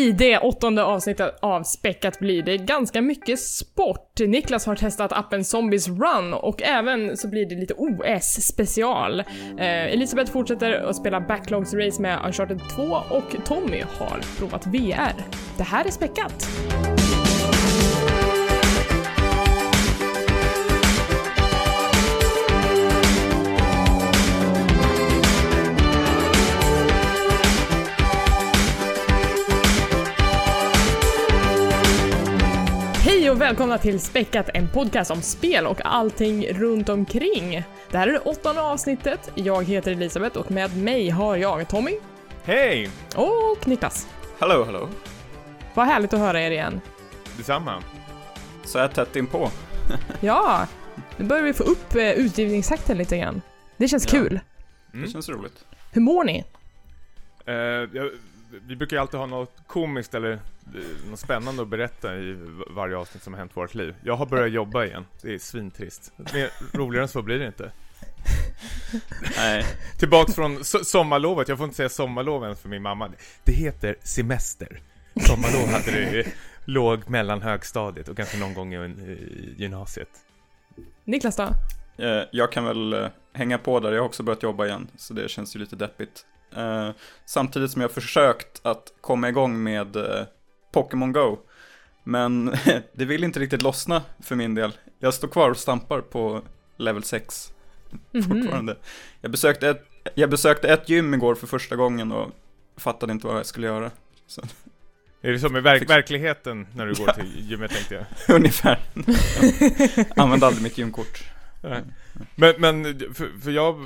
I det åttonde avsnittet av Späckat blir det ganska mycket sport. Niklas har testat appen Zombies Run och även så blir det lite OS special. Eh, Elisabeth fortsätter att spela Backlogs Race med Uncharted 2 och Tommy har provat VR. Det här är Späckat! Och välkomna till Späckat, en podcast om spel och allting runt omkring. Det här är det åttonde avsnittet. Jag heter Elisabeth och med mig har jag Tommy Hej! och Niklas. Hallå, hallå. Vad härligt att höra er igen. Detsamma. Så jag är tätt inpå. Ja, nu börjar vi få upp eh, utgivningstakten lite grann. Det känns Ja. kul. Mm. Det känns roligt. Hur mår ni? Eh, jag, vi brukar ju alltid ha något komiskt eller eh, något spännande att berätta i varje avsnitt som har hänt i vårt liv. Jag har börjat jobba igen. Det är svintrist. Mer roligare än så blir det inte. Nej, Tillbaks från so- sommarlovet. Jag får inte säga sommarlov ens för min mamma. Det heter semester. Sommarlov hade det låg mellan högstadiet och kanske någon gång i i gymnasiet. Niklas då? eh, jag kan väl eh, hänga på där. Jag har också börjat jobba igen, så det känns ju lite deppigt. Eh, Samtidigt som jag har försökt att komma igång med eh, Pokémon Go. Men det vill inte riktigt lossna för min del. Jag står kvar och stampar på level 6 Mhm. fortfarande. Jag besökte, ett, jag besökte ett gym igår för första gången och fattade inte vad jag skulle göra. Är det som i verk- verkligheten när du går Ja. till gymmet tänkte jag? Ungefär. Använde aldrig mitt gymkort. Nej. Men, men för, för jag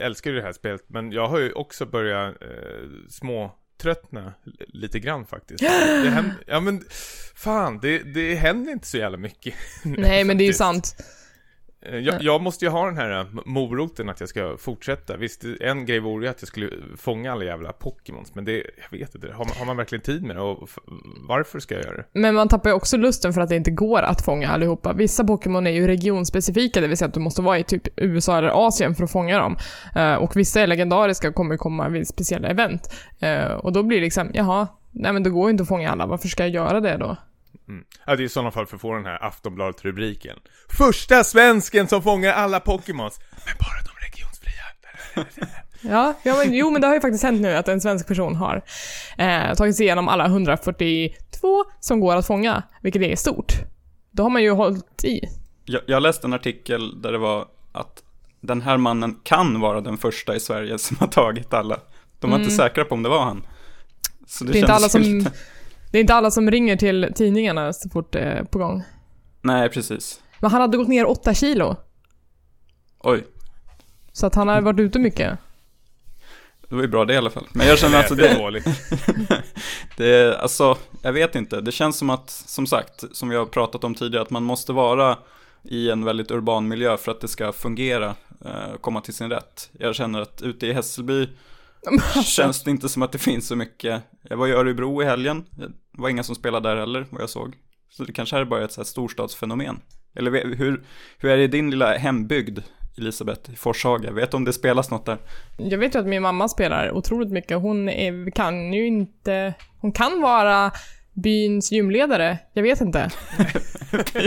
älskar ju det här spelet, men jag har ju också börjat eh, små tröttna lite grann faktiskt. Det händer, ja men, fan, det, det händer inte så jävla mycket. Nej, men det är ju sant. Eh, jag, jag måste ju ha den här eh, moroten att jag ska fortsätta. Visst, en grej vore ju att jag skulle fånga alla jävla Pokémons, men det, jag vet inte, har man, har man verkligen tid med det? Och varför ska jag göra det? Men man tappar ju också lusten för att det inte går att fånga allihopa. Vissa Pokémon är ju regionspecifika, det vill säga att du måste vara i typ USA eller Asien för att fånga dem. Eh, och vissa är legendariska och kommer komma vid speciella event. Och då blir det liksom, jaha, nej men det går ju inte att fånga alla, varför ska jag göra det då? Mm. Ja, det är i sådana fall för att få den här Aftonbladet-rubriken. Första svensken som fångar alla Pokémons, men bara de regionsfria. Ja, ja men, jo men det har ju faktiskt hänt nu att en svensk person har eh, tagit sig igenom alla 142 som går att fånga, vilket är stort. Då har man ju hållit i. Jag, jag läste en artikel där det var att den här mannen kan vara den första i Sverige som har tagit alla. De var inte Mm. säkra på om det var han. Så Det är, inte alla som, lite- det är inte alla som ringer till tidningarna så fort det är på gång. Nej, precis. Men han hade gått ner 8 kilo, Oj, så att han har varit ute mycket. det var ju bra det i alla fall. Men jag känner det är det, dåligt. det är, alltså, jag vet inte. Det känns som att, som sagt, som vi har pratat om tidigare, att man måste vara i en väldigt urban miljö för att det ska fungera, eh, komma till sin rätt. Jag känner att ute i Hässelby känns det inte som att det finns så mycket. Jag var i Örebro i helgen, det var inga som spelade där heller, vad jag såg. Så det kanske här är bara ett så här storstadsfenomen. Eller hur, hur är det i din lilla hembygd, Elisabeth, i Forshaga? Vet du om det spelas något där? Jag vet ju att min mamma spelar otroligt mycket. Hon är, kan ju inte... Hon kan vara byns gymledare. Jag vet inte.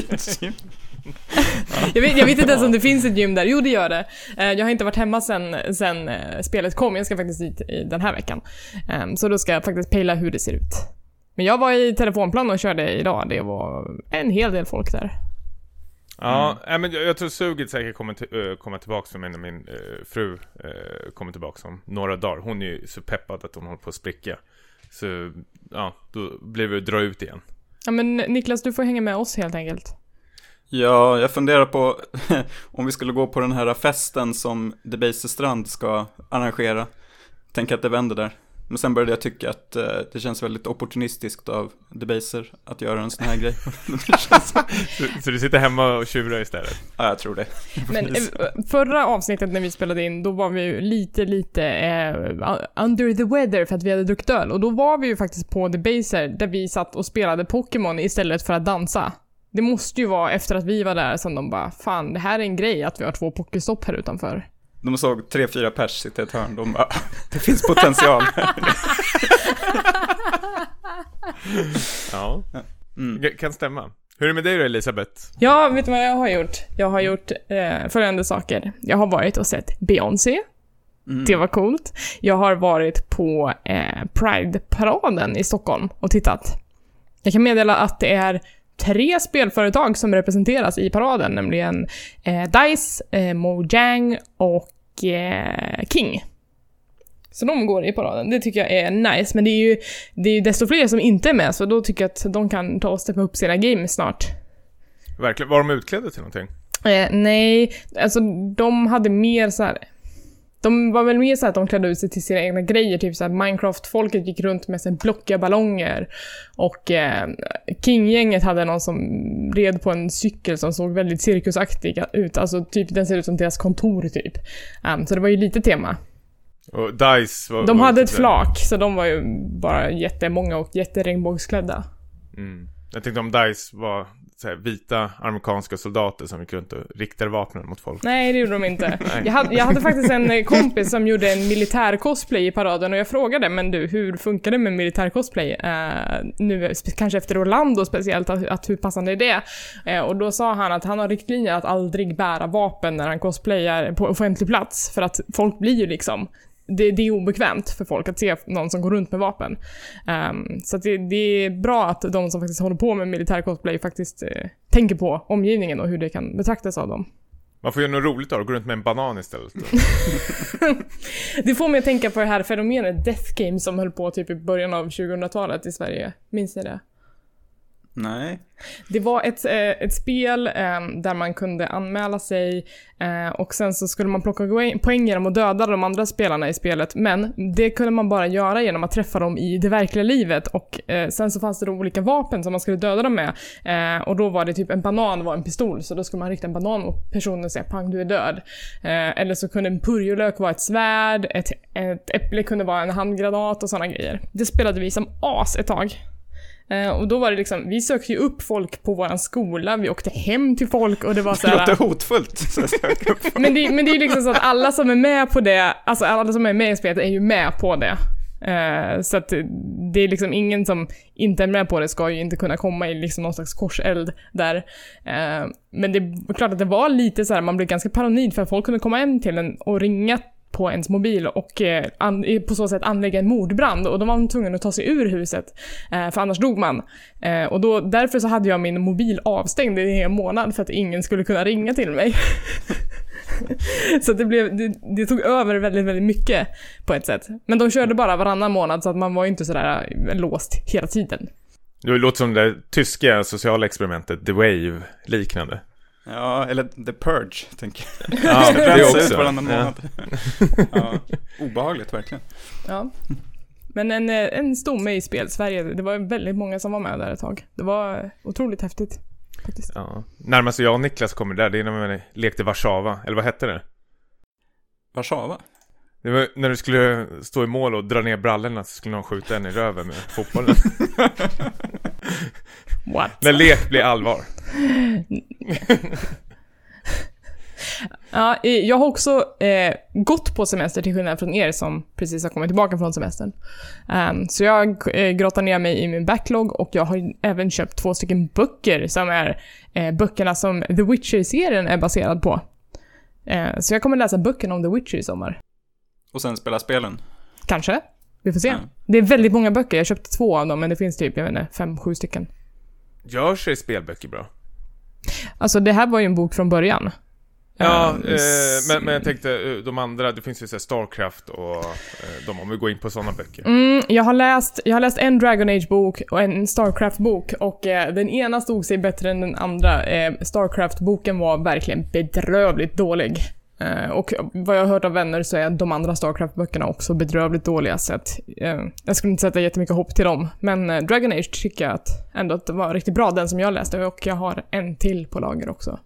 Jag vet, jag vet inte ens om det finns ett gym där. Jo, det gör det. Eh, Jag har inte varit hemma sen, sen eh, spelet kom. Jag ska faktiskt dit i den här veckan. Ehm, Så då ska jag faktiskt pejla hur det ser ut. Men jag var i telefonplan och körde idag. Det var en hel del folk där. Ja, nej, men jag, jag tror suget säkert kommer till, äh, komma tillbaka för mig när min äh, fru äh, kommer tillbaka om några dagar. Hon är ju så peppad att hon håller på att spricka. Så, ja, då blir det att dra ut igen. Ja, men Niklas, du får hänga med oss helt enkelt. Ja, jag funderar på om vi skulle gå på den här festen som Debaser Strand ska arrangera. Tänk att det vänder där. Men sen började jag tycka att eh, det känns väldigt opportunistiskt av Debaser att göra en sån här grej. känns, Så, så du sitter hemma och tjurar istället? ja, jag tror det. Men eh, förra avsnittet när vi spelade in, då var vi ju lite, lite eh, under the weather för att vi hade druckit öl. Och då var vi ju faktiskt på The Baser där vi satt och spelade Pokémon istället för att dansa. Det måste ju vara efter att vi var där som de bara, fan det här är en grej att vi har två Pokéstopp här utanför. De såg tre, fyra pers sitta i ett hörn. De bara, det finns potential. Ja, Mm. det kan stämma. Hur är det med dig då Elisabeth? Ja, vet du vad jag har gjort? Jag har gjort eh, följande saker. Jag har varit och sett Beyoncé. Mm. Det var coolt. Jag har varit på eh, Pride-paraden i Stockholm och tittat. Jag kan meddela att det är tre spelföretag som representeras i paraden, nämligen eh, DICE, eh, Mojang och King. Så de går i paraden. Det tycker jag är nice, men det är ju, det är ju desto fler som inte är med, så då tycker jag att de kan ta och steppa upp sina games snart. Verkligen, var de utklädda till någonting? Eh, nej, alltså de hade mer så här. De var väl mer så att de klädde ut sig till sina egna grejer, typ såhär Minecraft-folket gick runt med här blockiga ballonger. Och eh, King-gänget hade någon som red på en cykel som såg väldigt cirkusaktig ut, alltså typ den ser ut som deras kontor typ. Um, så det var ju lite tema. Och DICE var, De var hade ett där. flak, så de var ju bara jättemånga och jätteregnbågsklädda. Mm. Jag tänkte om DICE var här, vita amerikanska soldater som gick runt och riktade vapnen mot folk. Nej, det gjorde de inte. Jag hade, jag hade faktiskt en eh, kompis som gjorde en militär-cosplay i paraden och jag frågade, men du, hur funkar det med militär-cosplay? Eh, nu, spe- kanske efter Orlando speciellt, att, att hur passande är det? Eh, och då sa han att han har riktlinjer att aldrig bära vapen när han cosplayar på offentlig plats, för att folk blir ju liksom det, det är obekvämt för folk att se någon som går runt med vapen. Ehm, så det, det är bra att de som faktiskt håller på med militär cosplay faktiskt eh, tänker på omgivningen och hur det kan betraktas av dem. Man får göra något roligt av det, gå runt med en banan istället. Det får mig att tänka på det här fenomenet Death Game som höll på typ i början av 2000-talet i Sverige. Minns ni det? Nej. Det var ett, eh, ett spel eh, där man kunde anmäla sig eh, och sen så skulle man plocka poäng- genom att döda de andra spelarna i spelet. Men det kunde man bara göra genom att träffa dem i det verkliga livet och eh, sen så fanns det då olika vapen som man skulle döda dem med. Eh, och då var det typ en banan var en pistol så då skulle man rikta en banan mot personen och säga pang du är död. Eh, eller så kunde en purjolök vara ett svärd, ett, ett äpple kunde vara en handgranat och sådana grejer. Det spelade vi som as ett tag. Eh, och då var det liksom, vi sökte ju upp folk på våran skola, vi åkte hem till folk och det var så Det här, låter hotfullt. Så men, det, men det är ju liksom så att alla som är med på det, alltså alla som är med i spelet är ju med på det. Eh, så att det är liksom ingen som inte är med på det ska ju inte kunna komma i liksom någon slags korseld där. Eh, men det är klart att det var lite så här, man blev ganska paranoid för att folk kunde komma hem till en och ringa på ens mobil och eh, an, eh, på så sätt anlägga en mordbrand och då var man tvungen att ta sig ur huset eh, för annars dog man. Eh, och då, därför så hade jag min mobil avstängd i en hel månad för att ingen skulle kunna ringa till mig. så det, blev, det, det tog över väldigt, väldigt mycket på ett sätt. Men de körde bara varannan månad så att man var inte sådär eh, låst hela tiden. Det låter som det där tyska sociala experimentet, The Wave, liknande. Ja, eller The Purge, tänker jag. Ja, det ut också. varannan Ja. månad. Ja. Obehagligt, verkligen. Ja. Men en, eh, en stomme i spel-Sverige, det var väldigt många som var med där ett tag. Det var otroligt häftigt. Faktiskt. Ja. Närmast jag och Niklas kommer där, det är när vi lekte Warszawa, eller vad hette det? Warszawa? Det var när du skulle stå i mål och dra ner brallorna så skulle någon skjuta en i röven med fotbollen. What? när lek blir allvar. Ja, jag har också eh, gått på semester till skillnad från er som precis har kommit tillbaka från semestern. Ehm, så jag eh, grottar ner mig i min backlog och jag har även köpt två stycken böcker som är eh, böckerna som The Witcher-serien är baserad på. Eh, så jag kommer läsa böckerna om The Witcher i sommar. Och sen spela spelen? Kanske. Vi får se. Ja. Det är väldigt många böcker. Jag köpte två av dem, men det finns typ, jag vet inte, fem, sju stycken. Gör sig spelböcker bra? Alltså det här var ju en bok från början. Ja, eh, men, men jag tänkte eh, de andra, det finns ju så Starcraft och eh, de, om vi går in på sådana böcker. Mm, jag, har läst, jag har läst en Dragon Age-bok och en Starcraft-bok och eh, den ena stod sig bättre än den andra. Eh, Starcraft-boken var verkligen bedrövligt dålig. Eh, och vad jag har hört av vänner så är de andra Starcraft-böckerna också bedrövligt dåliga så att eh, jag skulle inte sätta jättemycket hopp till dem. Men eh, Dragon Age tycker jag att ändå att det var riktigt bra, den som jag läste och jag har en till på lager också.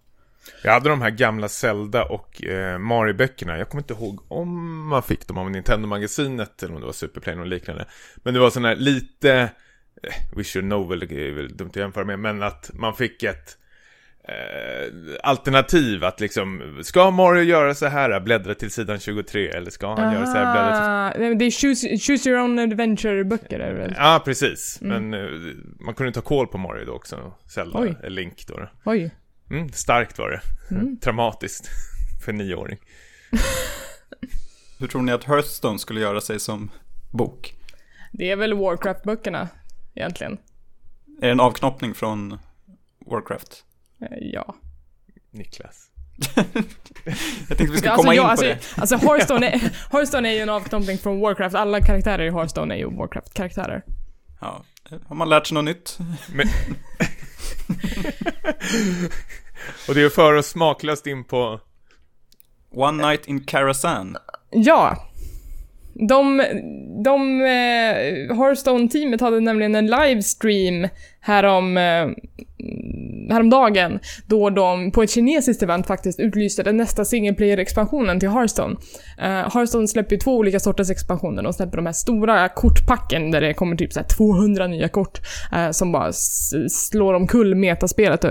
Jag hade de här gamla Zelda och eh, Mario-böckerna. Jag kommer inte ihåg om man fick dem av Nintendo-magasinet eller om det var Superplay och liknande. Men det var sån här lite, eh, visual novel, det är väl dumt att jämföra med, men att man fick ett alternativ att liksom, ska Mario göra så här, bläddra till sidan 23, eller ska han göra så här, bläddra till... Nej, det är choose, choose your own adventure-böcker är det väl? Ja, precis. Mm. Men eh, man kunde ta koll på Mario då också, Zelda, Oj. Link då. då. Oj. Mm, starkt var det. Mm. Traumatiskt för en nioåring. Hur tror ni att Hearthstone skulle göra sig som bok? Det är väl Warcraft-böckerna, egentligen. Är det en avknoppning från Warcraft? Eh, Ja. Niklas. Jag tänkte vi skulle alltså, komma in ja, på alltså, det. Alltså Hearthstone är, Hearthstone är ju en avknoppning från Warcraft. Alla karaktärer i Hearthstone är ju Warcraft-karaktärer. Ja. Har man lärt sig något nytt? Men... Och det för oss smaklöst in på... One Night in Karazhan. Ja. De, de eh, Hearthstone-teamet hade nämligen en livestream härom, eh, häromdagen då de på ett kinesiskt event faktiskt utlyste den nästa single player-expansionen till Hearthstone. Uh, Hearthstone släpper ju två olika sorters expansioner. De släpper de här stora kortpacken där det kommer typ så här 200 nya kort uh, som bara slår omkull metaspelet uh,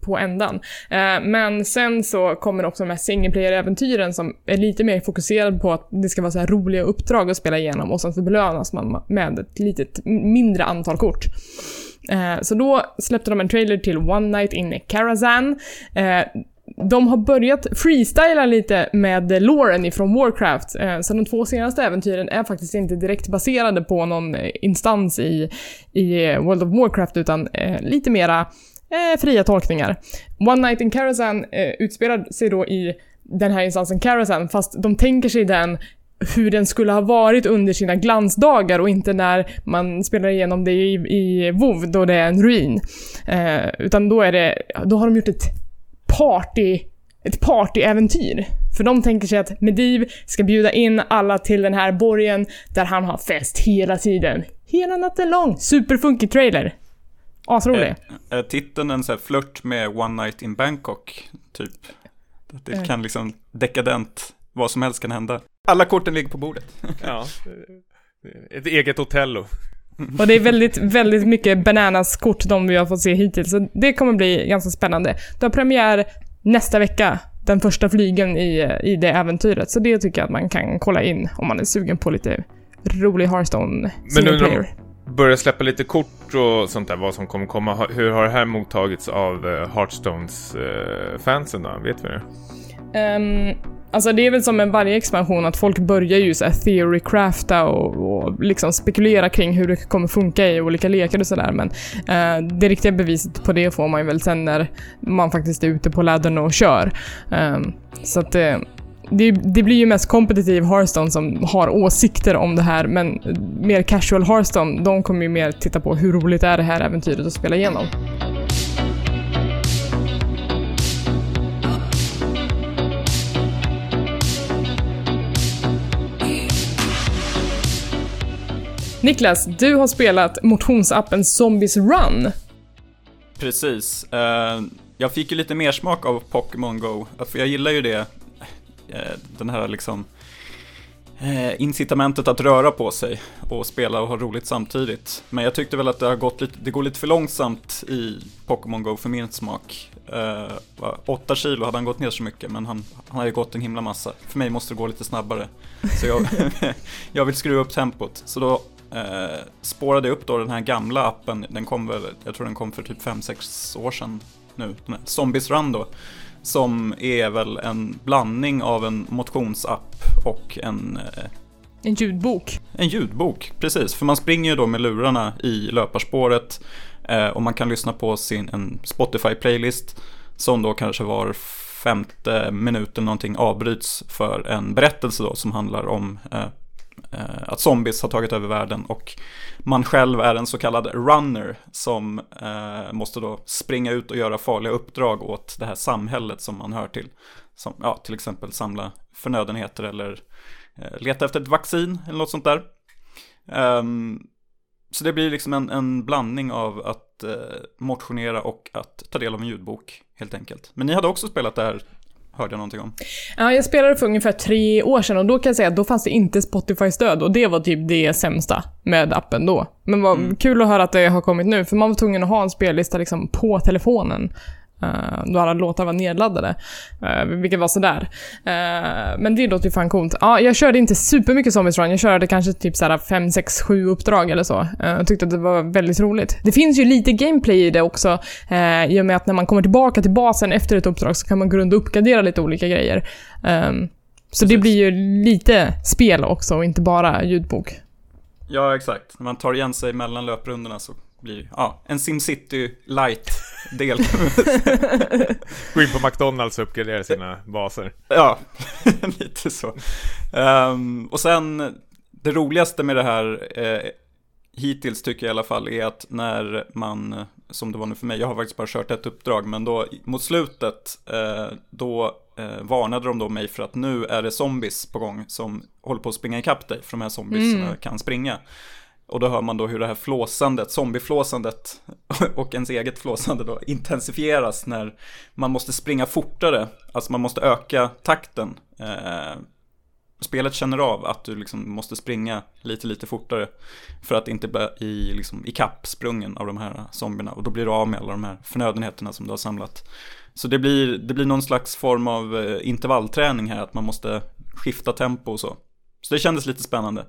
på ändan. Uh, men sen så kommer också de här single player-äventyren som är lite mer fokuserade på att det ska vara så här roliga uppdrag att spela igenom och sen så belönas man med ett litet mindre antal kort. Eh, Så då släppte de en trailer till One Night in Karazhan. Eh, De har börjat freestyla lite med Lauren ifrån Warcraft, eh, så de två senaste äventyren är faktiskt inte direkt baserade på någon eh, instans i, i World of Warcraft, utan eh, lite mera fria tolkningar. One Night in Karazhan utspelar sig då i den här instansen Karazhan, fast de tänker sig den hur den skulle ha varit under sina glansdagar och inte när man spelar igenom det i, i WoW då det är en ruin. Eh, utan då är det, då har de gjort ett party, ett partyäventyr. För de tänker sig att Mediv ska bjuda in alla till den här borgen där han har fest hela tiden. Hela natten lång. Superfunkig trailer. Asrolig. Är titeln en sån här flört med One Night in Bangkok? Typ. Det Eh. kan liksom dekadent, vad som helst kan hända. Alla korten ligger på bordet. Ja. Ett eget Otello. Och det är väldigt, väldigt mycket Bananas-kort de vi har fått se hittills. Så det kommer bli ganska spännande. Det har premiär nästa vecka. Den första flygen i, i det äventyret. Så det tycker jag att man kan kolla in om man är sugen på lite rolig Hearthstone Men nu single när de player. börjar släppa lite kort och sånt där, vad som kommer komma. Hur har det här mottagits av uh, Hearthstones eh, fansen då? Vet vi det? Ehm, alltså det är väl som med varje expansion att folk börjar ju såhär theorycrafta och, och liksom spekulera kring hur det kommer funka i olika lekar och sådär men eh, det riktiga beviset på det får man ju väl sen när man faktiskt är ute på ladden och kör. Eh, så att eh, det, det blir ju mest kompetitiv Hearthstone som har åsikter om det här men mer casual Hearthstone, de kommer ju mer titta på hur roligt är det här äventyret att spela igenom. Niklas, du har spelat motionsappen Zombies Run. Precis. Eh, jag fick ju lite mer smak av Pokémon Go, för jag gillar ju det, eh, den här liksom eh, incitamentet att röra på sig och spela och ha roligt samtidigt. Men jag tyckte väl att det har gått lite, det går lite för långsamt i Pokémon Go för min smak. Eh, åtta kilo hade han gått ner så mycket, men han, han har ju gått en himla massa. För mig måste det gå lite snabbare. Så jag, jag vill skruva upp tempot. Så då eh, spårade upp då den här gamla appen, den kom väl, jag tror den kom för typ 5-6 år sedan nu, Zombies Run då. Som är väl en blandning av en motionsapp och en, eh, En ljudbok. en ljudbok. Precis, för man springer ju då med lurarna i löparspåret eh, och man kan lyssna på sin en Spotify-playlist som då kanske var femte minut eller någonting avbryts för en berättelse då som handlar om eh, Eh, att zombies har tagit över världen och man själv är en så kallad runner som eh, måste då springa ut och göra farliga uppdrag åt det här samhället som man hör till. Som, ja, till exempel samla förnödenheter eller eh, leta efter ett vaccin eller något sånt där. Um, så det blir liksom en, en blandning av att eh, motionera och att ta del av en ljudbok helt enkelt. Men ni hade också spelat det här, hörde jag någonting om. Ja, jag spelade för ungefär tre år sedan och då kan jag säga att då fanns det inte Spotify-stöd och det var typ det sämsta med appen då. Men vad kul att höra att det har kommit nu, för man var tvungen att ha en spellista liksom på telefonen Uh, då alla låtar var nedladdade. Uh, vilket var sådär. Uh, men det låter ju fan coolt. Ja, jag körde inte supermycket Zombies Run. Jag körde kanske typ såhär 5, 6, 7 uppdrag eller så. Jag tyckte att det var väldigt roligt. Det finns ju lite gameplay i det också. I och med att när man kommer tillbaka till basen efter ett uppdrag så kan man gå runt och uppgradera lite olika grejer. Um, så Precis. det blir ju lite spel också och inte bara ljudbok. Ja, exakt. När man tar igen sig mellan löprundorna så blir ja, en SimCity light-del. Gå in på McDonalds och uppgradera sina baser. Ja, lite så. Um, och sen, det roligaste med det här eh, hittills tycker jag i alla fall är att när man, som det var nu för mig, jag har faktiskt bara kört ett uppdrag, men då mot slutet, eh, då eh, varnade de då mig för att nu är det zombies på gång som håller på att springa ikapp dig, för de här zombiesarna mm. kan springa. Och då hör man då hur det här flåsandet, zombieflåsandet och ens eget flåsande då intensifieras när man måste springa fortare, alltså man måste öka takten. Eh, spelet känner av att du liksom måste springa lite, lite fortare för att inte bli i, liksom, i sprungen av de här zombierna och då blir du av med alla de här förnödenheterna som du har samlat. Så det blir, det blir någon slags form av eh, intervallträning här, att man måste skifta tempo och så. Så det kändes lite spännande.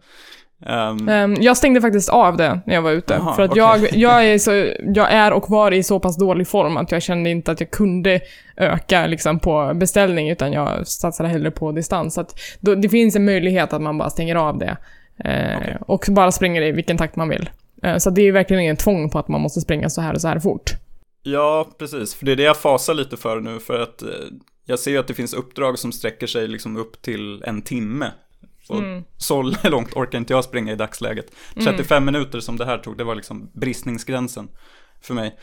Um, um, jag stängde faktiskt av det när jag var ute. Aha, för att okay. jag, jag, är så, jag är och var i så pass dålig form att jag kände inte att jag kunde öka liksom, på beställning, utan jag satsade hellre på distans. Så att då, det finns en möjlighet att man bara stänger av det. Uh, okay. Och bara springer i vilken takt man vill. Uh, så det är verkligen ingen tvång på att man måste springa så här och så här fort. Ja, precis. För det är det jag fasar lite för nu, för att eh, jag ser ju att det finns uppdrag som sträcker sig liksom upp till en timme. Och mm. så långt orkar inte jag springa i dagsläget. 35 mm. minuter som det här tog, det var liksom bristningsgränsen för mig.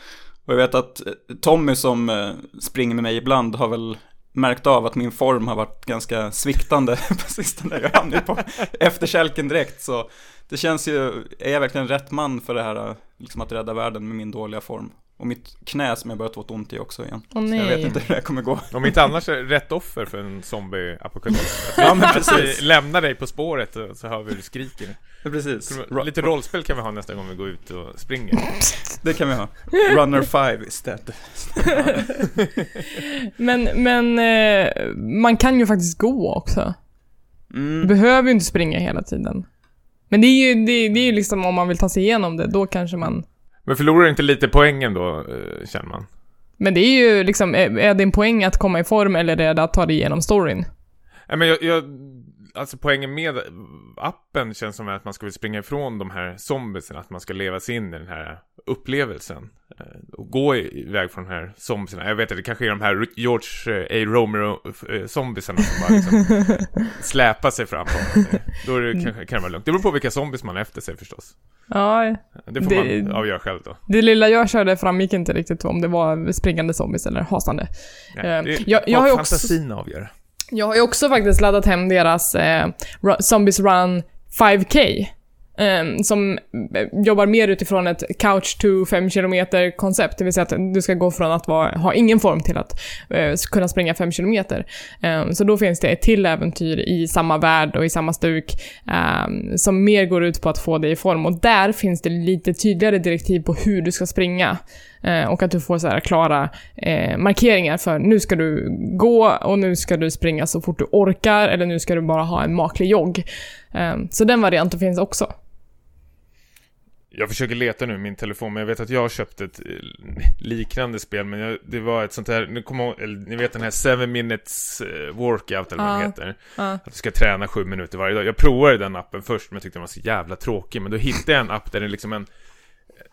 Och jag vet att eh, Tommy som eh, springer med mig ibland har väl märkt av att min form har varit ganska sviktande på sistone. Jag hamnar på efterkälken direkt. Så det känns ju, är jag verkligen rätt man för det här, liksom att rädda världen med min dåliga form? Och mitt knä som jag börjat få ont i också igen. Oh, nej. Så jag vet inte hur det kommer gå. Om inte annars är rätt offer för en zombie-apokalyps. ja men precis. Lämna dig på spåret så hör vi hur du skriker. Ja, precis. Lite rollspel kan vi ha nästa gång vi går ut och springer. Det kan vi ha. Runner 5 istället. men, men eh, man kan ju faktiskt gå också. Mm. Du behöver ju inte springa hela tiden. Men det är ju det, det är ju liksom om man vill ta sig igenom det, då kanske man men förlorar inte lite poängen då, eh, känner man? Men det är ju liksom, är, är din poäng att komma i form eller är det att ta dig igenom storyn? Nej men jag, jag alltså poängen med appen känns som att man ska springa ifrån de här zombiesarna, att man ska leva sig in i den här upplevelsen. Eh, och gå iväg från de här zombiesarna. Jag vet att det kanske är de här George eh, A. Romero-zombiesarna som bara liksom släpar sig fram. Då är det, kan, kan det vara lugnt. Det beror på vilka zombies man har efter sig förstås. Ja, det får det, man avgöra själv då. Det lilla jag körde framgick inte riktigt om det var springande zombies eller hasande. Ja, det är, jag, jag har fantasin också, avgör. Jag har ju också faktiskt laddat hem deras eh, Zombies Run 5K. Um, som eh, jobbar mer utifrån ett couch to 5 km koncept, det vill säga att du ska gå från att vara, ha ingen form till att uh, kunna springa 5 km. Um, så då finns det ett till äventyr i samma värld och i samma stuk um, som mer går ut på att få dig i form och där finns det lite tydligare direktiv på hur du ska springa. Uh, och att du får så här klara uh, markeringar för nu ska du gå och nu ska du springa så fort du orkar eller nu ska du bara ha en maklig jogg. Ehm, så den varianten finns också. Jag försöker leta nu min telefon, men jag vet att jag har köpt ett eh, liknande spel, men jag, det var ett sånt här, nu kommer eller, ni vet den här 7 minutes eh, workout eller vad uh, den heter. Uh. Att du ska träna 7 minuter varje dag. Jag provade den appen först, men jag tyckte den var så jävla tråkig. Men då hittade jag en app där det är liksom en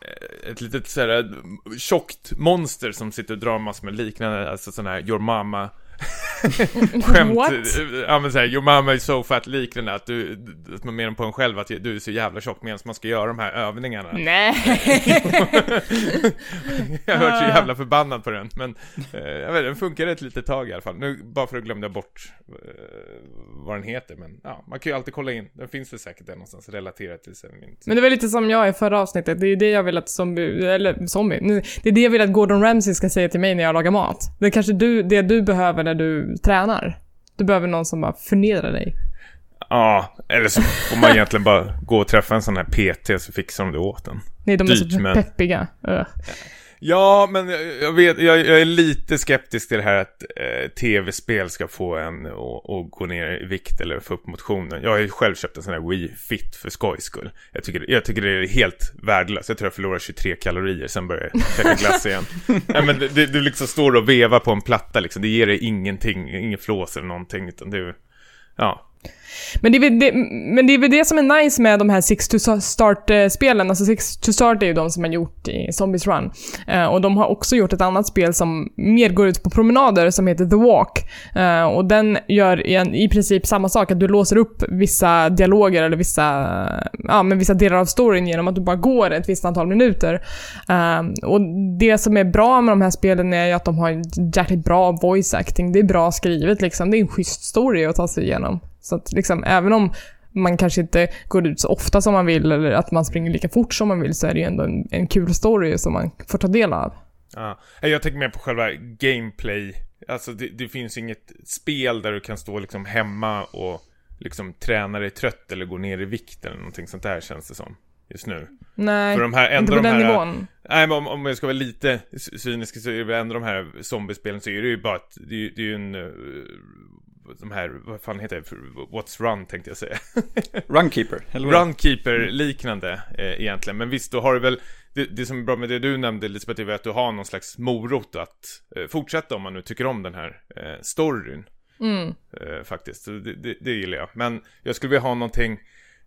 eh, ett litet såhär tjockt monster som sitter och drar massor med liknande, alltså sån här your mama skämt, ja men såhär, your mama is so fat liknande att du, att man menar på en själv att du är så jävla tjock medan man ska göra de här övningarna. Nej. jag har hört så jävla förbannad på den, men eh, jag vet den funkar ett litet tag i alla fall. Nu, bara för att glömma bort eh, vad den heter, men ja, man kan ju alltid kolla in. Den finns det säkert där någonstans relaterat till min Men det var lite som jag i förra avsnittet, det är ju det jag vill att zombie, eller zombie, det är det jag vill att Gordon Ramsay ska säga till mig när jag lagar mat. Det är kanske du, det du behöver när du tränar. Du behöver någon som bara förnedrar dig. Ja, eller så får man egentligen bara gå och träffa en sån här PT så fixar de det åt en. Nej, de Dyrt, är så men... peppiga. Ja, men jag, vet, jag, jag, är lite skeptisk till det här att eh, tv-spel ska få en att gå ner i vikt eller få upp motionen. Jag har ju själv köpt en sån här Wii Fit för skojs skull. Jag tycker, jag tycker det är helt värdelöst. Jag tror jag förlorar 23 kalorier, sen börjar jag käka glass igen. Nej, men du, du liksom står och vevar på en platta liksom. Det ger dig ingenting, ingen flås eller någonting. Utan det är, ja, men det, är väl det, men det är väl det som är nice med de här Six to Start-spelen. Alltså Six to Start är ju de som har gjort i Zombies Run. Eh, och de har också gjort ett annat spel som mer går ut på promenader som heter The Walk. Eh, och den gör en, i princip samma sak, att du låser upp vissa dialoger eller vissa, ja, men vissa delar av storyn genom att du bara går ett visst antal minuter. Eh, och det som är bra med de här spelen är ju att de har jäkligt bra voice acting. Det är bra skrivet liksom. Det är en schysst story att ta sig igenom. Så att liksom, även om man kanske inte går ut så ofta som man vill eller att man springer lika fort som man vill så är det ju ändå en, en kul story som man får ta del av. Ja, jag tänker mer på själva gameplay. Alltså det, det finns inget spel där du kan stå liksom hemma och liksom träna dig trött eller gå ner i vikt eller någonting sånt där känns det som. Just nu. Nej, För de här, inte på de den här, nivån. Nej, men om, om jag ska vara lite cynisk så är det ändå de här zombiespelen så är det ju bara att det, det är ju en de här, vad fan heter det? What's Run tänkte jag säga. Runkeeper, eller Runkeeper liknande eh, egentligen. Men visst, då har du väl, det, det, som är bra med det du nämnde Elisabeth, är att du har någon slags morot att eh, fortsätta om man nu tycker om den här eh, storyn. Mm. Eh, faktiskt, det, det, det, gillar jag. Men jag skulle vilja ha någonting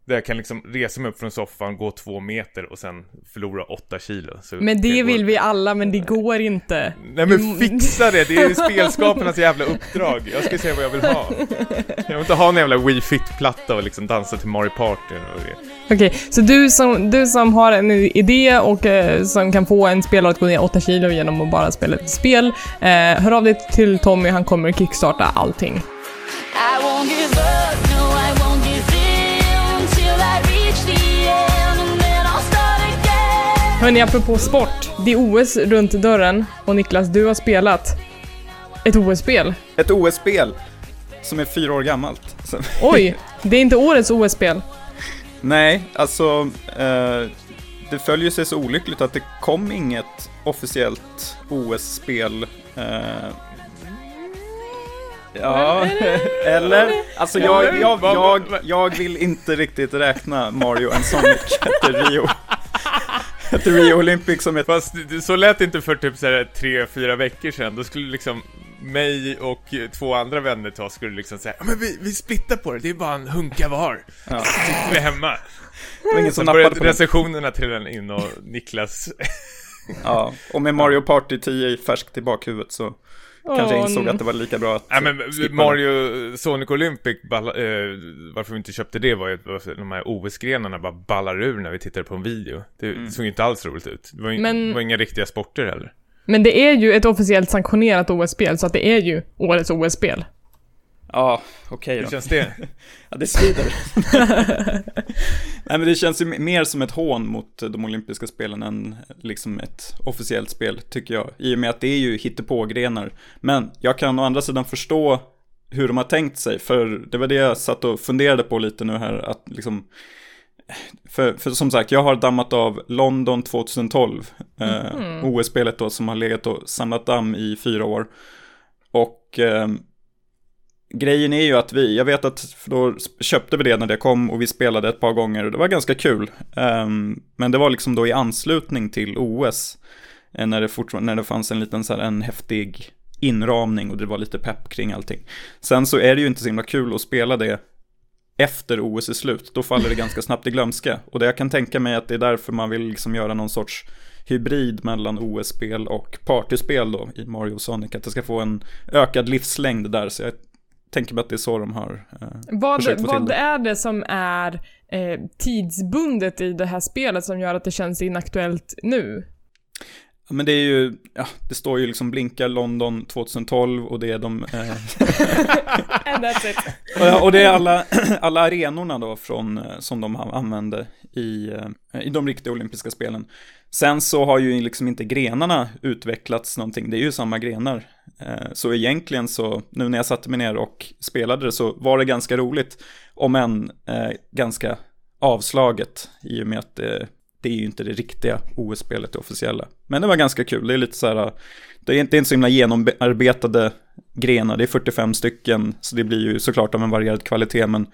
där jag kan liksom resa mig upp från soffan, gå två meter och sen förlora åtta kilo. Så men det vill gå... vi alla, men det går inte. Nej men fixa det, det är spelskaparnas jävla uppdrag. Jag ska säga vad jag vill ha. Jag vill inte ha en jävla Wii Fit-platta och liksom dansa till Mario Party och det. Okej, okay, så du som, du som har en idé och eh, som kan få en spelare att gå ner 8 kilo genom att bara spela ett spel, eh, hör av dig till Tommy, han kommer kickstarta allting. Hörni, apropå sport. Det är OS runt dörren och Niklas, du har spelat ett OS-spel. Ett OS-spel som är fyra år gammalt. Oj, det är inte årets OS-spel. Nej, alltså eh, det följer sig så olyckligt att det kom inget officiellt OS-spel. Eh, ja, eller? Alltså jag, jag, jag, jag vill inte riktigt räkna Mario and Sonic till Rio. Ett Rio Olympic som ett... Fast så lät det inte för typ såhär tre, fyra veckor sedan. Då skulle liksom mig och två andra vänner ta skulle liksom säga men vi, vi splittar på det, det är bara en hunka var. Ja. Så sitter vi hemma. Ingen som började recensionerna till den in och Niklas... ja, och med Mario Party 10 färskt i bakhuvudet så Kanske insåg att det var lika bra att ja, men Mario Sonic Olympic, balla, eh, varför vi inte köpte det var ju att de här OS-grenarna bara ballar ur när vi tittade på en video. Det mm. såg inte alls roligt ut. Det var, men, var inga riktiga sporter heller. Men det är ju ett officiellt sanktionerat OS-spel, så att det är ju årets OS-spel. Ja, okej okay då. Hur känns det? ja, det svider. Nej, men det känns ju mer som ett hån mot de olympiska spelen än liksom ett officiellt spel, tycker jag. I och med att det är ju hittepågrenar. Men jag kan å andra sidan förstå hur de har tänkt sig, för det var det jag satt och funderade på lite nu här, att liksom för, för som sagt, jag har dammat av London 2012, mm eh, OS-spelet då som har legat och samlat damm i fyra år. Och eh, grejen är ju att vi, jag vet att då köpte vi det när det kom och vi spelade ett par gånger och det var ganska kul. Um, men det var liksom då i anslutning till OS. Eh, när det, fortfarande, när det fanns en liten så här, en häftig inramning och det var lite pepp kring allting. Sen så är det ju inte så himla kul att spela det efter OS är slut. Då faller det ganska snabbt i glömska. Och det jag kan tänka mig att det är därför man vill liksom göra någon sorts hybrid mellan OS-spel och partyspel då i Mario och Sonic. Att det ska få en ökad livslängd där. Så jag tänker mig att det är så de har eh, vad, försökt få Vad det. är det som är eh, tidsbundet i det här spelet som gör att det känns inaktuellt nu? Men det är ju, ja, det står ju liksom blinkar London 2012 och det är de... Eh... And that's it. och det är alla, alla arenorna då från, eh, som de använde i, eh, i de riktiga olympiska spelen. Sen så har ju liksom inte grenarna utvecklats någonting, det är ju samma grenar. Eh, så egentligen så, nu när jag satte mig ner och spelade det så var det ganska roligt, om än eh, ganska avslaget i och med att det, det är ju inte det riktiga OS-spelet, det officiella. Men det var ganska kul, det är lite så här, det är inte, så himla genomarbetade grenar, det är 45 stycken, så det blir ju såklart av en varierad kvalitet, men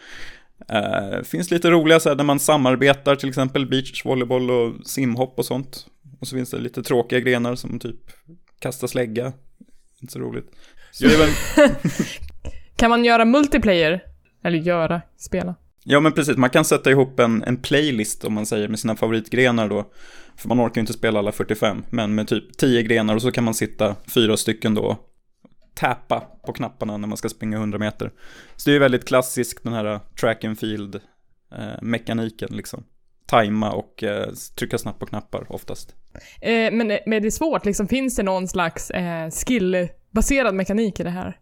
det uh, finns lite roliga så här när man samarbetar, till exempel beachvolleyboll och simhopp och sånt. Och så finns det lite tråkiga grenar som typ kasta slägga, inte så roligt. Så det väl... kan man göra multiplayer? Eller göra, spela? Ja men precis, man kan sätta ihop en, en playlist om man säger med sina favoritgrenar då. För man orkar ju inte spela alla 45, men med typ 10 grenar och så kan man sitta fyra stycken då täpa på knapparna när man ska springa 100 meter. Så det är ju väldigt klassiskt den här track and field eh, mekaniken liksom. Tajma och eh, trycka snabbt på knappar oftast. Eh, men, men det är svårt, liksom finns det någon slags eh, skillbaserad mekanik i det här?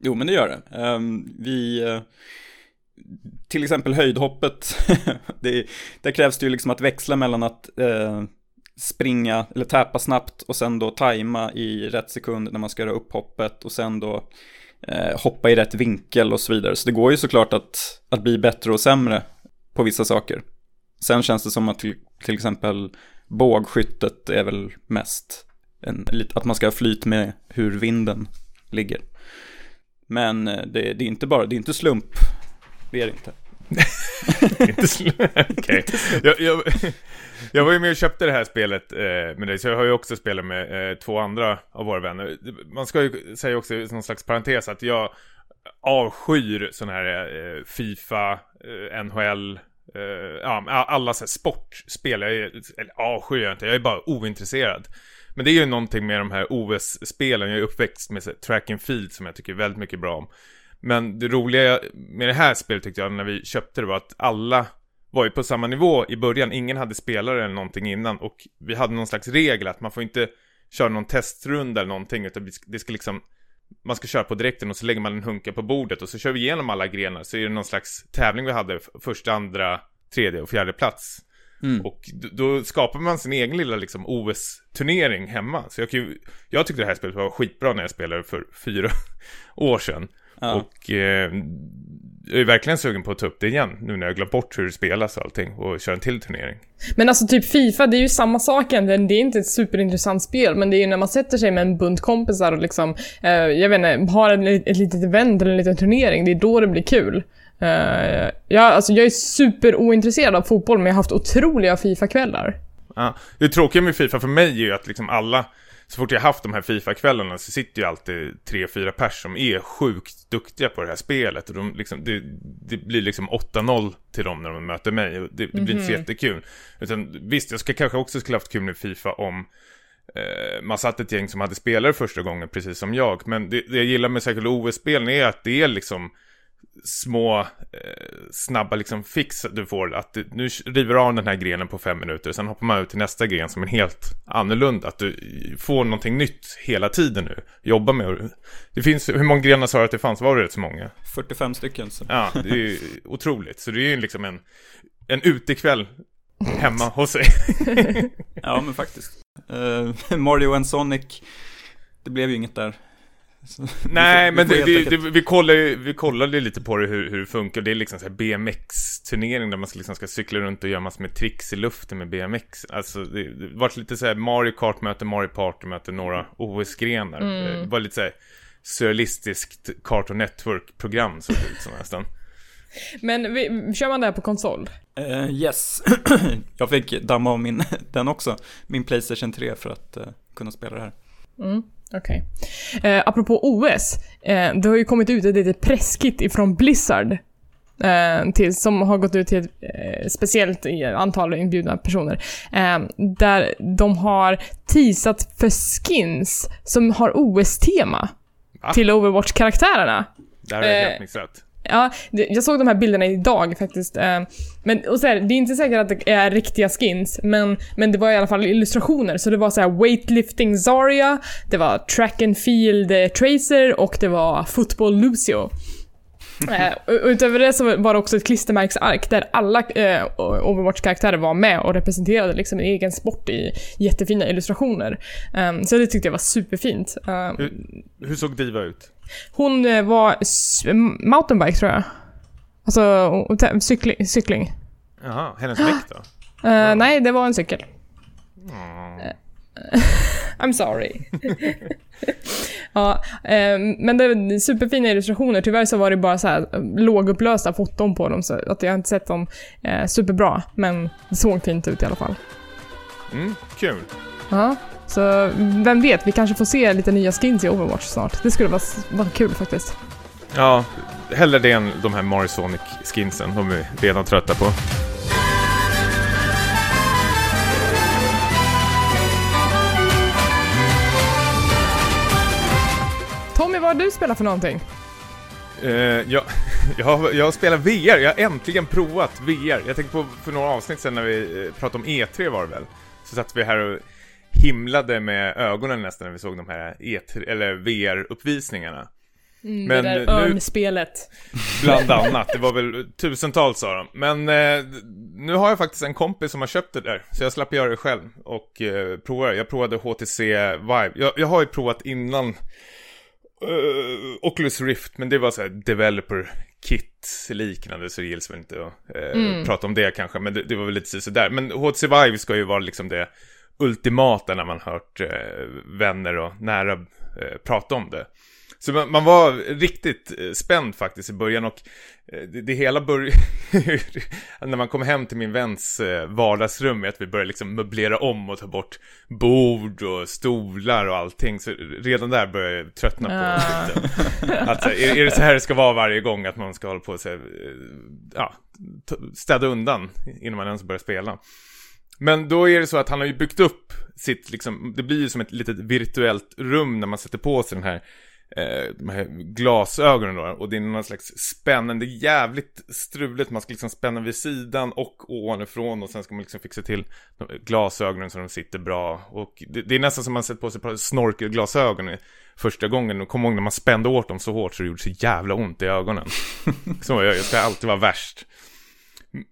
Jo men det gör det. Um, vi till exempel höjdhoppet, det, där krävs det ju liksom att växla mellan att eh, springa eller täpa snabbt och sen då tajma i rätt sekund när man ska göra upphoppet och sen då eh, hoppa i rätt vinkel och så vidare. Så det går ju såklart att, att bli bättre och sämre på vissa saker. Sen känns det som att till, till exempel bågskyttet är väl mest en, att man ska ha flyt med hur vinden ligger. Men eh, det, det, är inte bara, det är inte slump det är det inte. okej. Jag, jag, jag, var ju med och köpte det här spelet eh, med dig, så jag har ju också spelat med eh, två andra av våra vänner. Man ska ju säga också någon slags parentes att jag avskyr sådana här eh, Fifa, eh, NHL, eh, ja, alla så här sportspel. Jag är, eller avskyr jag inte, jag är bara ointresserad. Men det är ju någonting med de här OS-spelen, jag är uppväxt med track and field som jag tycker väldigt mycket bra om. Men det roliga med det här spelet tyckte jag när vi köpte det var att alla var ju på samma nivå i början. Ingen hade spelare eller någonting innan och vi hade någon slags regel att man får inte köra någon testrunda eller någonting utan det ska liksom man ska köra på direkten och så lägger man en hunka på bordet och så kör vi igenom alla grenar så är det någon slags tävling vi hade första, andra, tredje och fjärde plats. Mm. Och då skapar man sin egen lilla liksom OS-turnering hemma. Så jag, kan jag tyckte det här spelet var skitbra när jag spelade för fyra år sedan. Ja. Och eh, jag är verkligen sugen på att ta upp det igen, nu när jag glömt bort hur det spelas och allting, och köra en till turnering. Men alltså typ Fifa, det är ju samma sak egentligen. Det är inte ett superintressant spel, men det är ju när man sätter sig med en bunt kompisar och liksom, eh, jag vet inte, har ett, ett litet event eller en liten turnering, det är då det blir kul. Uh, ja, alltså jag är superointresserad av fotboll, men jag har haft otroliga Fifa-kvällar. Ja, det tråkiga med Fifa för mig är ju att liksom alla så fort jag haft de här FIFA-kvällarna så sitter ju alltid tre, fyra pers som är sjukt duktiga på det här spelet. Och de liksom, det, det blir liksom 8-0 till dem när de möter mig. Och det, det blir mm -hmm. inte så mhm. jättekul. Utan visst, jag ska kanske också skulle haft kul med FIFA om eh, man satt ett gäng som hade spelare första gången, precis som jag. Men det, det jag gillar med särskilt OS-spelen är att det är liksom små eh, snabba liksom fix du får. Att du, nu river av den här grenen på fem minuter sen hoppar man ut till nästa gren som är helt annorlunda. Att du får någonting nytt hela tiden nu. Jobba med det finns hur många grenar sa du att det fanns? Var det rätt så många? 45 stycken så. ja det är ju otroligt. Så det är ju liksom en en utekväll hemma hos sig. Ja men faktiskt. Uh, Mario and Sonic det blev ju inget där Nej, men det, det, det, vi, kollade, vi kollade lite på det hur, hur det funkar. Det är liksom en BMX-turnering där man liksom ska cykla runt och göra massor med tricks i luften med BMX. Alltså det, det var lite så här Mario Kart möter Mario Party möter några OS-grenar. Mm. Det var lite så här surrealistiskt Cartoon Network-program såg det ut som nästan. Men vi, kör man det här på konsol? Uh, yes. jag fick damma av min, den också, min Playstation 3 för att uh, kunna spela det här. Mm. Okej. Okay. Eh, apropå OS. Eh, det har ju kommit ut ett litet presskit ifrån Blizzard. Eh, till, som har gått ut till ett eh, speciellt antal inbjudna personer. Eh, där de har teasat för skins som har OS-tema. Till Overwatch-karaktärerna. Det här är helt eh, missat. Ja, jag såg de här bilderna idag faktiskt. Eh, men och så här, det är inte säkert att det är riktiga skins, men, men det var i alla fall illustrationer. Så det var så här weightlifting Zarya, det var track and field eh, Tracer och det var football Lucio. eh, utöver det så var det också ett klistermärksark där alla eh, Overwatch-karaktärer var med och representerade liksom en egen sport i jättefina illustrationer. Um, så det tyckte jag var superfint. Um, hur, hur såg Diva ut? Hon eh, var mountainbike tror jag. Alltså cykling. cykling. Jaha, hennes däck då? Eh, nej, det var en cykel. Mm. I'm sorry. ja, eh, men det är superfina illustrationer. Tyvärr så var det bara så här eh, lågupplösta foton på dem, så att jag har inte sett dem eh, superbra. Men det såg fint ut i alla fall. Mm, kul. Ja, så vem vet, vi kanske får se lite nya skins i Overwatch snart. Det skulle vara, vara kul faktiskt. Ja, hellre det än de här Mario Sonic-skinsen. De är vi redan trötta på. Tommy, vad har du spelat för någonting? Uh, jag, jag, jag spelar VR, jag har äntligen provat VR. Jag tänkte på för några avsnitt sen när vi eh, pratade om E3 var det väl. Så satt vi här och himlade med ögonen nästan när vi såg de här E3, eller VR-uppvisningarna. Mm, Men det där örnspelet. Bland annat, det var väl tusentals av dem. Men eh, nu har jag faktiskt en kompis som har köpt det där, så jag slapp göra det själv och eh, prova det. Jag provade HTC Vive. Jag, jag har ju provat innan eh, Oculus Rift, men det var så här developer kit liknande, så det gills väl inte att eh, Mm. prata om det kanske, men det, det var väl lite sådär. Men HTC Vive ska ju vara liksom det ultimata när man hört eh, vänner och nära eh, prata om det. Så man, man var riktigt eh, spänd faktiskt i början och det, det hela började... när man kom hem till min väns vardagsrum att vi började liksom möblera om och ta bort bord och stolar och allting. Så redan där började jag tröttna på Ah. lite. Att, så är, är det så här det ska vara varje gång att man ska hålla på och så här, ja, städa undan innan man ens börjar spela. Men då är det så att han har ju byggt upp sitt, liksom, det blir ju som ett litet virtuellt rum när man sätter på sig den här, eh, de här glasögonen då. Och det är någon slags spännande, jävligt struligt. Man ska liksom spänna vid sidan och ovanifrån och sen ska man liksom fixa till glasögonen så de sitter bra. Och det, det är nästan som man sätter på sig snorkelglasögon första gången. Och kom ihåg när man spände åt dem så hårt så det gjorde så jävla ont i ögonen. så jag, jag ska alltid vara värst.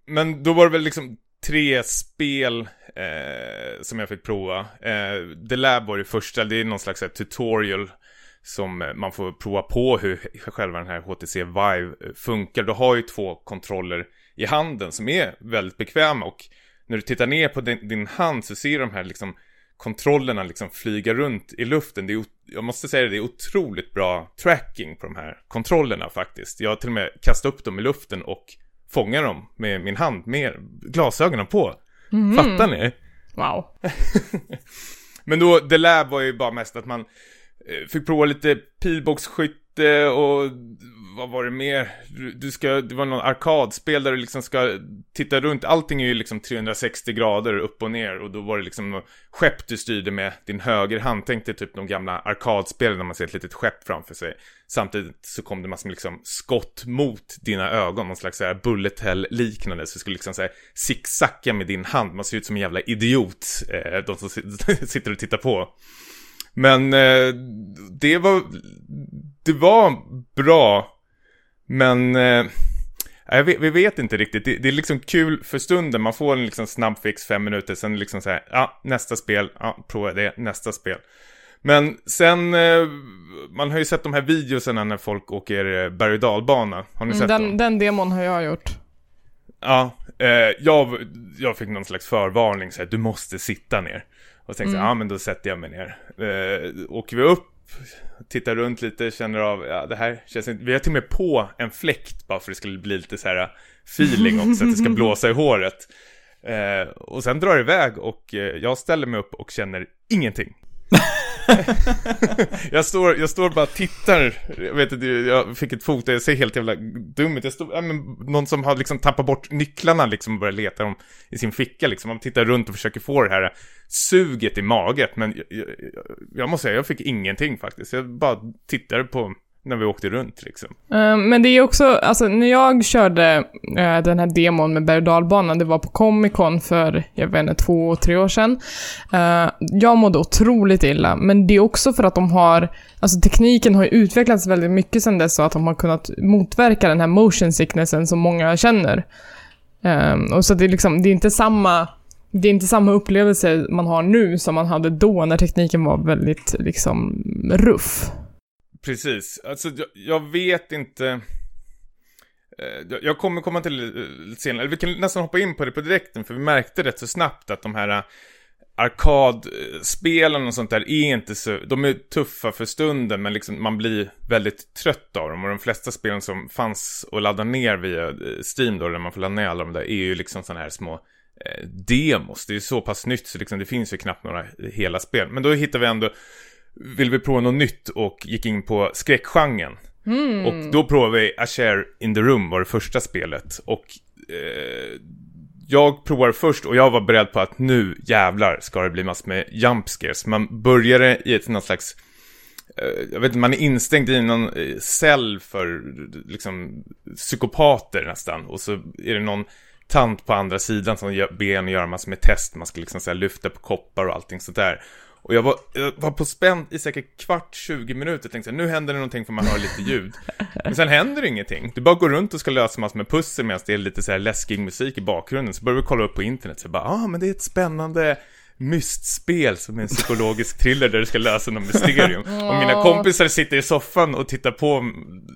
Men då var det väl liksom tre spel eh, som jag fick prova. Eh, The Lab var det första, det är någon slags här, tutorial som eh, man får prova på hur själva den här HTC Vive eh, funkar. Du har ju två kontroller i handen som är väldigt bekväma och när du tittar ner på din, din hand så ser du de här liksom kontrollerna liksom flyga runt i luften. Det är, jag måste säga det, det är otroligt bra tracking på de här kontrollerna faktiskt. Jag har till och med kastat upp dem i luften och fångar dem med min hand med glasögonen på. Fattar ni? Wow. Men då, The Lab var ju bara mest att man eh, fick prova lite pilbågsskytte och vad var det mer? Du- ska, det var någon arkadspel där du liksom ska titta runt. Allting är ju liksom 360 grader upp och ner och då var det liksom något skepp du styrde med din högerhand. Tänk dig typ de gamla arkadspelen när man ser ett litet skepp framför sig. Samtidigt så kom det massor med liksom skott mot dina ögon, någon slags så här bullet hell liknande. Så du skulle liksom så här zigzacka med din hand. Man ser ut som en jävla idiot, eh, de som sitter och tittar på. Men eh, det var, det var bra, men eh, vet, vi vet inte riktigt. Det, det är liksom kul för stunden. Man får en liksom snabb fix fem minuter, sen liksom så här, ja, nästa spel, ja, prova det, nästa spel. Men sen, eh, man har ju sett de här videoserna när folk åker eh, berg och dalbana. Har ni Mm, sett dem? den, den demon har jag gjort. Ja, eh, jag, jag fick någon slags förvarning så här, du måste sitta ner. Och tänkte Mm. ja men då sätter jag mig ner. Eh, åker vi upp, tittar runt lite, känner av, ja det här känns inte, vi har till och med på en fläkt bara för att det skulle bli lite så här feeling också, att det ska blåsa i håret. Eh, och sen drar det iväg och eh, jag ställer mig upp och känner ingenting. jag, står, jag står bara och tittar, jag vet inte, jag fick ett foto, jag ser helt jävla dum ut. Jag står, ja, men, någon som har liksom tappat bort nycklarna liksom och börjar leta dem i sin ficka liksom. Man tittar runt och försöker få det här suget i maget. Men jag, jag, jag måste säga, jag fick ingenting faktiskt. Jag bara tittade på när vi åkte runt liksom. Uh, Men det är också, alltså när jag körde uh, den här demon med berg och det var på Comic Con för, jag vet inte, två, tre år sedan. Uh, jag mådde otroligt illa, men det är också för att de har, alltså tekniken har ju utvecklats väldigt mycket sedan dess så att de har kunnat motverka den här motion sicknessen som många känner. Ehm, och så det är liksom, det är inte samma det är inte samma upplevelse man har nu som man hade då när tekniken var väldigt liksom ruff. Precis, alltså jag, jag vet inte eh, jag kommer komma till lite eh, senare, vi kan nästan hoppa in på det på direkten, för vi märkte rätt så snabbt att de här eh, arkadspelen och sånt där är inte så, de är tuffa för stunden men liksom man blir väldigt trött av dem och de flesta spelen som fanns att ladda ner via Steam då, där man får ladda ner alla de där, är ju liksom sådana här små eh, demos. Det är ju så pass nytt så liksom det finns ju knappt några hela spel. Men då hittar vi ändå, vill vi prova något nytt och gick in på skräckgenren. Mm. Och då provade vi A Share in the Room var det första spelet. Och eh, jag provade först och jag var beredd på att nu jävlar ska det bli massor med jump scares. Man började i ett något slags eh, jag vet inte, man är instängd i någon eh, cell för liksom psykopater nästan. Och så är det någon tant på andra sidan som ber en göra massor med test. Man ska liksom så lyfta på koppar och allting sånt där. Och jag var, jag var på spänn i säkert kvart, 20 minuter. Tänkte nu händer det någonting för man hör lite ljud. Men sen händer det ingenting. Du bara går runt och ska lösa massor med pussel medan det är lite så här läskig musik i bakgrunden. Så börjar vi kolla upp på internet. Så bara, ah men det är ett spännande mystspel som är en psykologisk thriller där du ska lösa något mysterium. Och mina kompisar sitter i soffan och tittar på,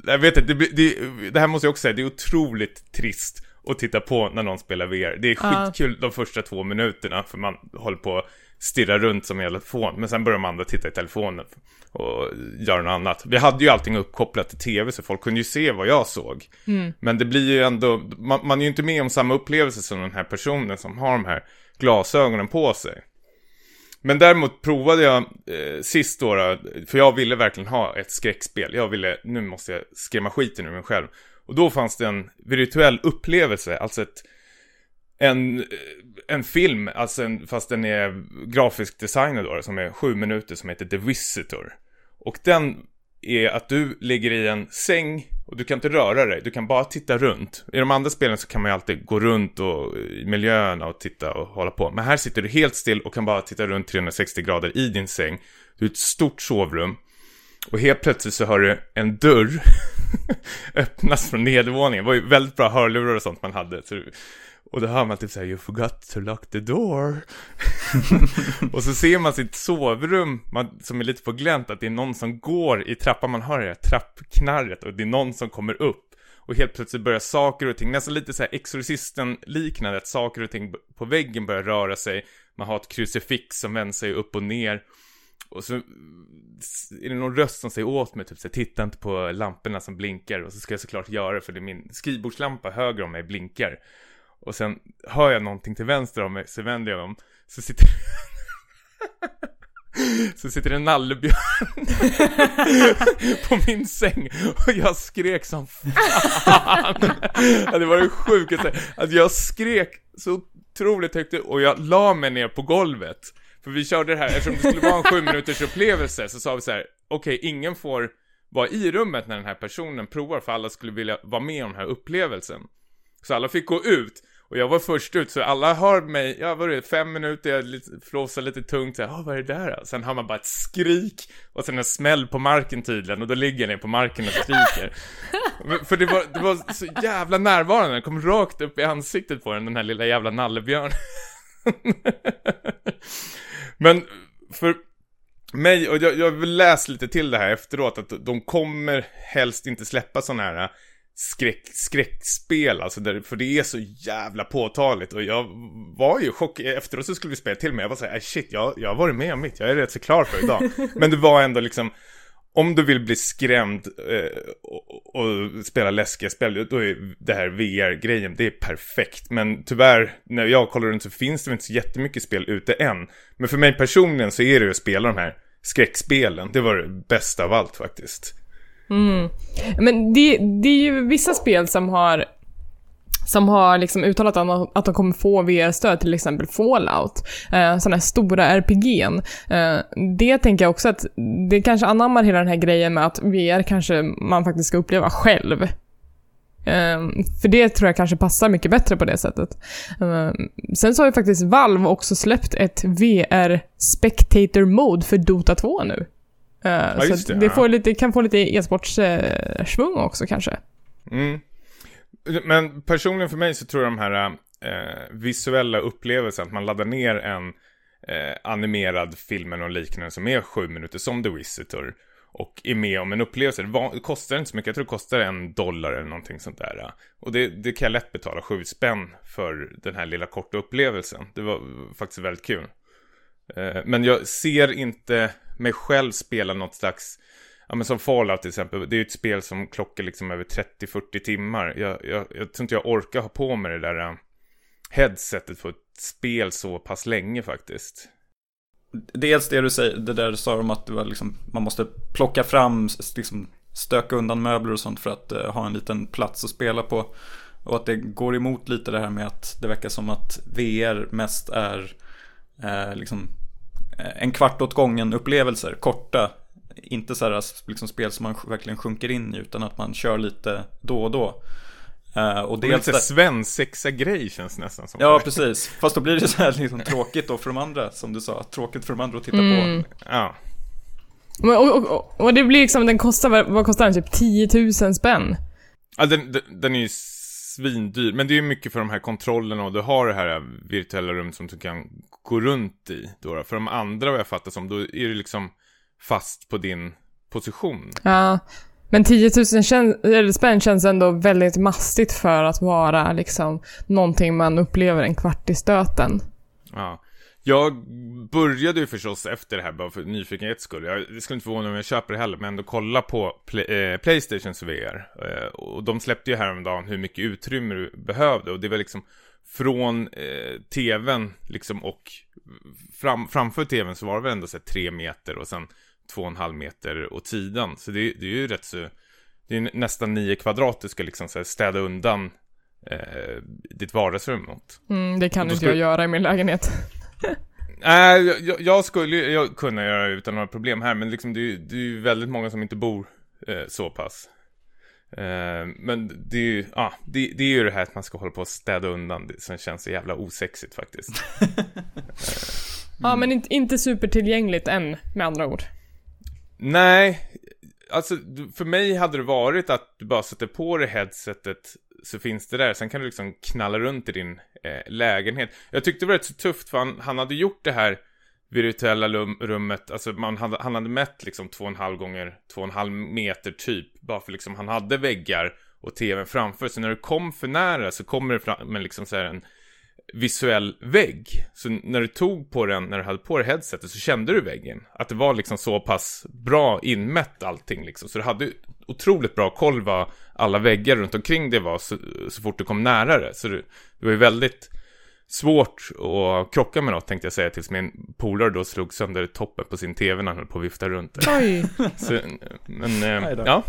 jag vet inte, det, det, det här måste jag också säga, det är otroligt trist att titta på när någon spelar VR. Det är skitkul de första två minuterna för man håller på stirra runt som en jävla telefon. Men sen börjar de andra titta i telefonen och göra något annat. Vi hade ju allting uppkopplat till tv så folk kunde ju se vad jag såg. Mm. Men det blir ju ändå, man, man är ju inte med om samma upplevelse som den här personen som har de här glasögonen på sig. Men däremot provade jag eh, sist då, för jag ville verkligen ha ett skräckspel. Jag ville, nu måste jag skrämma skiten ur mig själv. Och då fanns det en virtuell upplevelse, alltså ett en, en film, alltså en, fast den är grafisk designer då, som är sju minuter, som heter The Visitor. Och den är att du ligger i en säng och du kan inte röra dig, du kan bara titta runt. I de andra spelen så kan man ju alltid gå runt och, i miljöerna och titta och hålla på. Men här sitter du helt still och kan bara titta runt 360 grader i din säng. Du är ett stort sovrum. Och helt plötsligt så hör du en dörr öppnas från nedervåningen. Det var ju väldigt bra hörlurar och sånt man hade. Så och då hör man typ såhär, you forgot to lock the door. och så ser man sitt sovrum, man, som är lite på glänt, att det är någon som går i trappan, man hör det här trappknarret och det är någon som kommer upp. Och helt plötsligt börjar saker och ting, nästan lite såhär exorcisten liknande, att saker och ting på väggen börjar röra sig. Man har ett krucifix som vänder sig upp och ner. Och så är det någon röst som säger åt mig typ så titta inte på lamporna som blinkar. Och så ska jag såklart göra det för det är min skrivbordslampa höger om mig blinkar. Och sen hör jag någonting till vänster om mig, så vänder jag om. Så sitter Så sitter en nallebjörn på min säng och jag skrek som fan. Det var det sjukaste. Alltså jag skrek så otroligt högt och jag la mig ner på golvet. För vi körde det här, eftersom det skulle vara en sju minuters upplevelse så sa vi så här: okej, okay, ingen får vara i rummet när den här personen provar för alla skulle vilja vara med om den här upplevelsen. Så alla fick gå ut. Och jag var först ut, så alla hör mig, ja vad är det, fem minuter, jag lite, flåsar lite tungt så här, vad är det där då? Sen hör man bara ett skrik och sen en smäll på marken tydligen och då ligger jag ner på marken och skriker. För det var, det var så jävla närvarande, den kom rakt upp i ansiktet på den, den här lilla jävla nallebjörnen. Men för mig, och jag, jag vill läsa lite till det här efteråt, att de kommer helst inte släppa sådana här skräck, skräckspel, alltså där, för det är så jävla påtagligt och jag var ju chock, efteråt så skulle vi spela till mig, jag var såhär, shit, jag, jag har varit med om mitt, jag är rätt så klar för idag. Men det var ändå liksom, om du vill bli skrämd eh, och, och, spela läskiga spel, då är det här VR-grejen, det är perfekt. Men tyvärr, när jag kollar runt så finns det inte så jättemycket spel ute än. Men för mig personligen så är det att spela de här skräckspelen, det var det bästa av allt faktiskt. Mm. Men det, det är ju vissa spel som har som har liksom uttalat att de kommer få VR-stöd, till exempel Fallout. Eh, sådana här stora RPG'n. Eh, det tänker jag också att det kanske anammar hela den här grejen med att VR kanske man faktiskt ska uppleva själv. Eh, för det tror jag kanske passar mycket bättre på det sättet. Eh, sen så har ju faktiskt Valve också släppt ett VR Spectator Mode för Dota 2 nu. Uh, ja, så det, det får lite, kan få lite e-sportsvung uh, också kanske. Mm. Men personligen för mig så tror jag de här uh, visuella upplevelserna, att man laddar ner en eh, animerad film eller liknande som är sju minuter, som The Visitor. och är med om en upplevelse. Det, kostar inte så mycket, jag tror det kostar en dollar eller någonting sånt där. Och det, det kan jag lätt betala sju spänn för den här lilla korta upplevelsen. Det var faktiskt väldigt kul. Eh, men jag ser inte mig själv spela något slags Ja men som Fallout till exempel, det är ju ett spel som klockar liksom över 30-40 timmar. Jag, jag, jag tror inte jag orkar ha på mig det där uh, headsetet för ett spel så pass länge faktiskt. Dels det du säger, det där du sa om att det var liksom, man måste plocka fram, liksom, stöka undan möbler och sånt för att uh, ha en liten plats att spela på. Och att det går emot lite det här med att det verkar som att VR mest är eh, liksom en kvart åt gången upplevelser, korta inte så här liksom spel som man verkligen sjunker in i utan att man kör lite då och då. Uh, och dels lite där... svensexa grej känns nästan som. Ja, precis. Fast då blir det så här liksom tråkigt då för de andra, som du sa. Tråkigt för de andra att titta mm. på. Ja. Och, och, och, och, det blir liksom, den kostar, vad kostar den? Typ 10 000 spänn? Ja, den, den, den är ju svindyr. Men det är ju mycket för de här kontrollerna och du har det här virtuella rummet som du kan gå runt i. Då, För de andra vad jag fattar som, då är det liksom fast på din position. Ja, men 10 000 kän spänn känns ändå väldigt mastigt för att vara liksom någonting man upplever en kvart i stöten. Ja. Jag började ju förstås efter det här bara för nyfikenhets skull. Jag, det skulle inte förvåna mig om jag köper det heller, men ändå kolla på Play, eh, Playstations VR. Eh, och de släppte ju häromdagen hur mycket utrymme du behövde. Och det var liksom från eh, tvn liksom och fram, framför tvn så var det väl ändå så här, tre meter och sen två och en halv meter åt sidan. Så det, det är ju rätt så, det är nästan nio kvadrat du ska liksom så här, städa undan eh, ditt vardagsrum mot. Mm, det kan inte jag göra i min lägenhet. Nej, äh, jag, jag, skulle jag kunna göra det utan några problem här, men liksom det, det är ju väldigt många som inte bor eh, så pass. Eh, men det är ju, ah, det, det, är ju det här att man ska hålla på och städa undan det som känns så jävla osexigt faktiskt. Ja, men inte, inte supertillgängligt än, med andra ord. Nej, alltså för mig hade det varit att du bara sätter på dig headsetet så finns det där. Sen kan du liksom knalla runt i din eh, lägenhet. Jag tyckte det var rätt så tufft för han, han hade gjort det här virtuella rummet, alltså man hade, han hade mätt liksom två och en halv gånger två och en halv meter typ. Bara för liksom han hade väggar och tvn framför. Så när du kom för nära så kommer det fram men liksom så här en visuell vägg. Så när du tog på den, när du hade på dig headsetet så kände du väggen. Att det var liksom så pass bra inmätt allting liksom. Så du hade otroligt bra koll vad alla väggar runt omkring det var så, så fort du kom nära det. Så det, det var ju väldigt svårt att krocka med något tänkte jag säga tills min polare då slog sönder toppen på sin tv när han höll på att vifta runt det. Oj! Så, men, eh, ja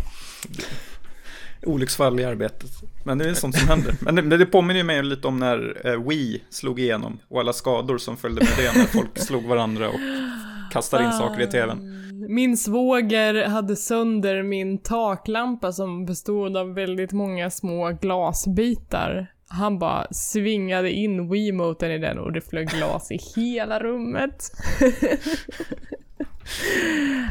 olycksfall i arbetet. Men det är sånt som händer. Men det, det påminner mig lite om när eh, Wii slog igenom och alla skador som följde med det när folk slog varandra och kastade in saker i tvn. Min svåger hade sönder min taklampa som bestod av väldigt många små glasbitar. Han bara svingade in Wiimoten i den och det flög glas i hela rummet.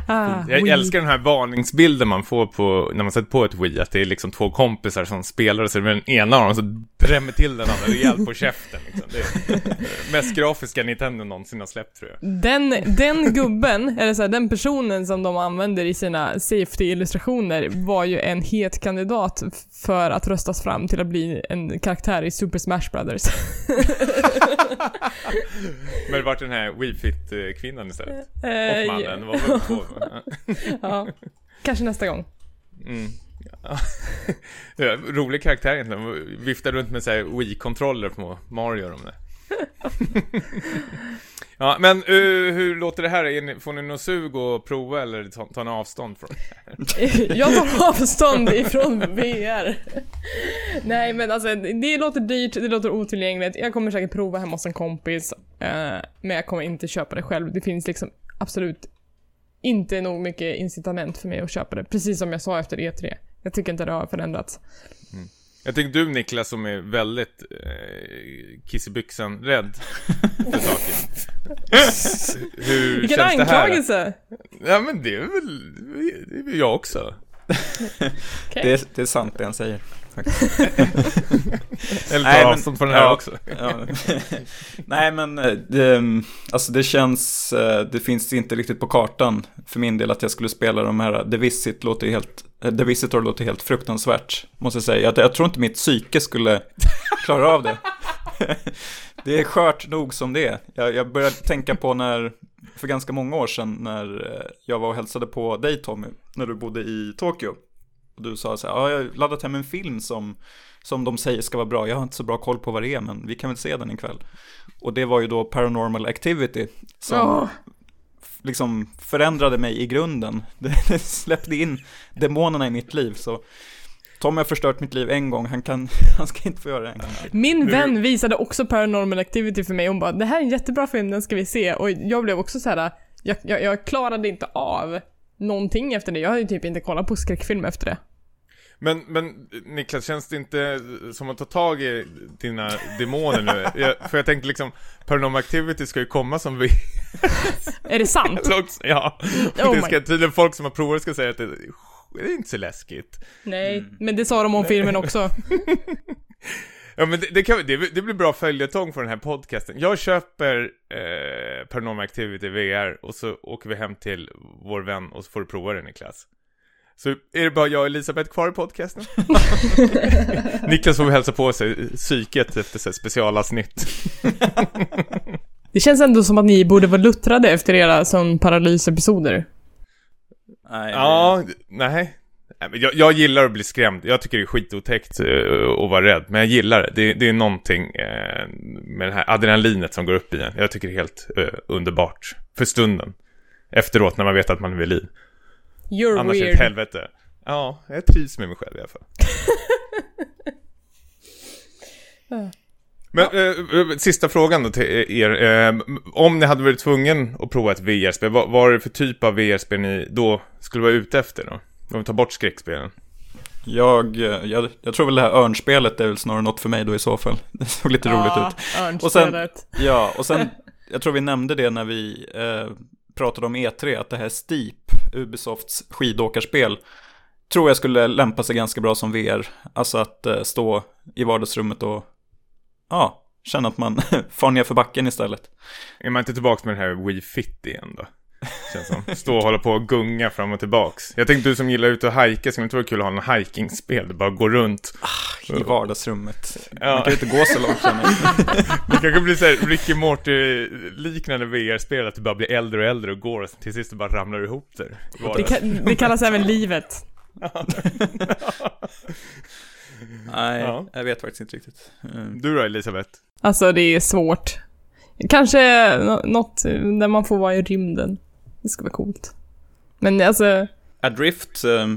ah, jag Wii. älskar den här varningsbilden man får på, när man sätter på ett Wii, att det är liksom två kompisar som spelar och så är det den ena av dem som drämmer till den andra rejält på käften. Liksom. Det är mest grafiska Nintendo någonsin har släppt tror jag. Den, den gubben, eller så här, den personen som de använder i sina safety-illustrationer var ju en het kandidat för att röstas fram till att bli en karaktär i Super Smash Brothers. Men det vart den här Wii Fit-kvinnan istället? Uh, Och mannen, var väl på. ja, kanske nästa gång. Mm. Ja. Rolig karaktär egentligen. Viftar runt med Wii-kontroller på Mario de där. ja, men uh, hur låter det här? får ni något sug att prova eller tar ni avstånd från det Jag tar avstånd ifrån VR. Nej men alltså, det låter dyrt, det låter otillgängligt. Jag kommer säkert prova hemma hos en kompis. Uh, men jag kommer inte köpa det själv. Det finns liksom absolut inte nog mycket incitament för mig att köpa det. Precis som jag sa efter E3. Jag tycker inte det har förändrats. Mm. Jag tänker du Niklas som är väldigt eh, kissebyxan-rädd för saken. Hur Vilken känns anklagelse! Det här? Ja men det är väl, det är väl jag också. okay. det, är, det är sant det han säger. Faktiskt. Eller Nej, tar men- avstånd från den här ja. också. Ja. Nej men eh, det, alltså det känns, eh, det finns inte riktigt på kartan för min del att jag skulle spela de här, The Visit låter ju helt, eh, The Visitor låter helt fruktansvärt, måste jag säga. Jag, jag tror inte mitt psyke skulle klara av det. Det är skört nog som det är. Jag, jag började tänka på när, för ganska många år sedan, när eh, jag var och hälsade på dig Tommy, när du bodde i Tokyo. Och du sa så här, ja, jag har laddat hem en film som, som de säger ska vara bra. Jag har inte så bra koll på vad det är, men vi kan väl se den ikväll. Och det var ju då Paranormal Activity, som Åh. liksom förändrade mig i grunden. Det, släppte in demonerna i mitt liv, så Tommy har förstört mitt liv en gång, han, kan, han ska inte få göra det en gång. Min vän visade också Paranormal Activity för mig och hon bara “Det här är en jättebra film, den ska vi se” och jag blev också så här. Jag, jag, jag klarade inte av någonting efter det. Jag har ju typ inte kollat på skräckfilm efter det. Men, men Niklas, känns det inte som att ta tag i dina demoner nu? Jag, för jag tänkte liksom, Paranormal Activity ska ju komma som vi... Är det sant? ja, Oh det my- ska tydligen folk som har provat ska säga att det, det är inte så läskigt. Nej, men det sa de om filmen också. Ja men det, det, kan, det, det blir bra följetong för den här podcasten. Jag köper eh, Paranormal Activity VR och så åker vi hem till vår vän och så får du prova den Niklas. Så är det bara jag och Elisabeth kvar i podcasten? Niklas får hälsa på sig psyket efter så specialavsnitt. Det känns ändå som att ni borde vara luttrade efter era sån paralysepisoder. Nej, Ja, nej. Jag, jag gillar att bli skrämd. Jag tycker det är skitotäckt eh, att vara rädd. Men jag gillar det. Det, det är någonting eh, med det här adrenalinet som går upp i en. Jag tycker det är helt eh, underbart. För stunden. Efteråt när man vet att man är vid liv. You're Annars är det weird. ett helvete. Ja, jag trivs med mig själv i alla fall. Men eh, eh, sista frågan då till er. Eh, om ni hade varit tvungen att prova ett VR-spel, vad, vad är det för typ av VR-spel ni då skulle vara ute efter då? Om vi tar bort skräckspelen. Jag, eh, jag, jag tror väl det här örnsplet är väl snarare något för mig då i så fall. Det såg lite roligt ut. Örnspelet. Och sen- Ja, och sen, jag tror vi nämnde det när vi eh, pratade om E3, att det här Steep, Ubisofts skidåkarspel, tror jag skulle lämpa sig ganska bra som VR. Alltså att eh, stå i vardagsrummet och, ja, känna att man far ner för backen istället. Är man inte tillbaka med den här Wii Fit igen då? Känns som. Stå och hålla på och gunga fram och tillbaks. Jag tänkte du som gillar ut och hajka, skulle det inte vara kul att ha en hikingspel? Det bara gå runt. I vardagsrummet. Ja. Man kan ju inte gå så långt känner. Det kanske blir såhär Ricky Morty-liknande VR-spel, att du bara blir äldre och äldre och går och till sist du bara ramlar ihop där. Det, vardags. ka- det kallas även livet. Nej, Ja. jag vet faktiskt inte riktigt. Mm. Du då Elisabeth? Alltså det är svårt. Kanske nå- något där man får vara i rymden. Det skulle vara coolt. Men alltså, Adrift eh,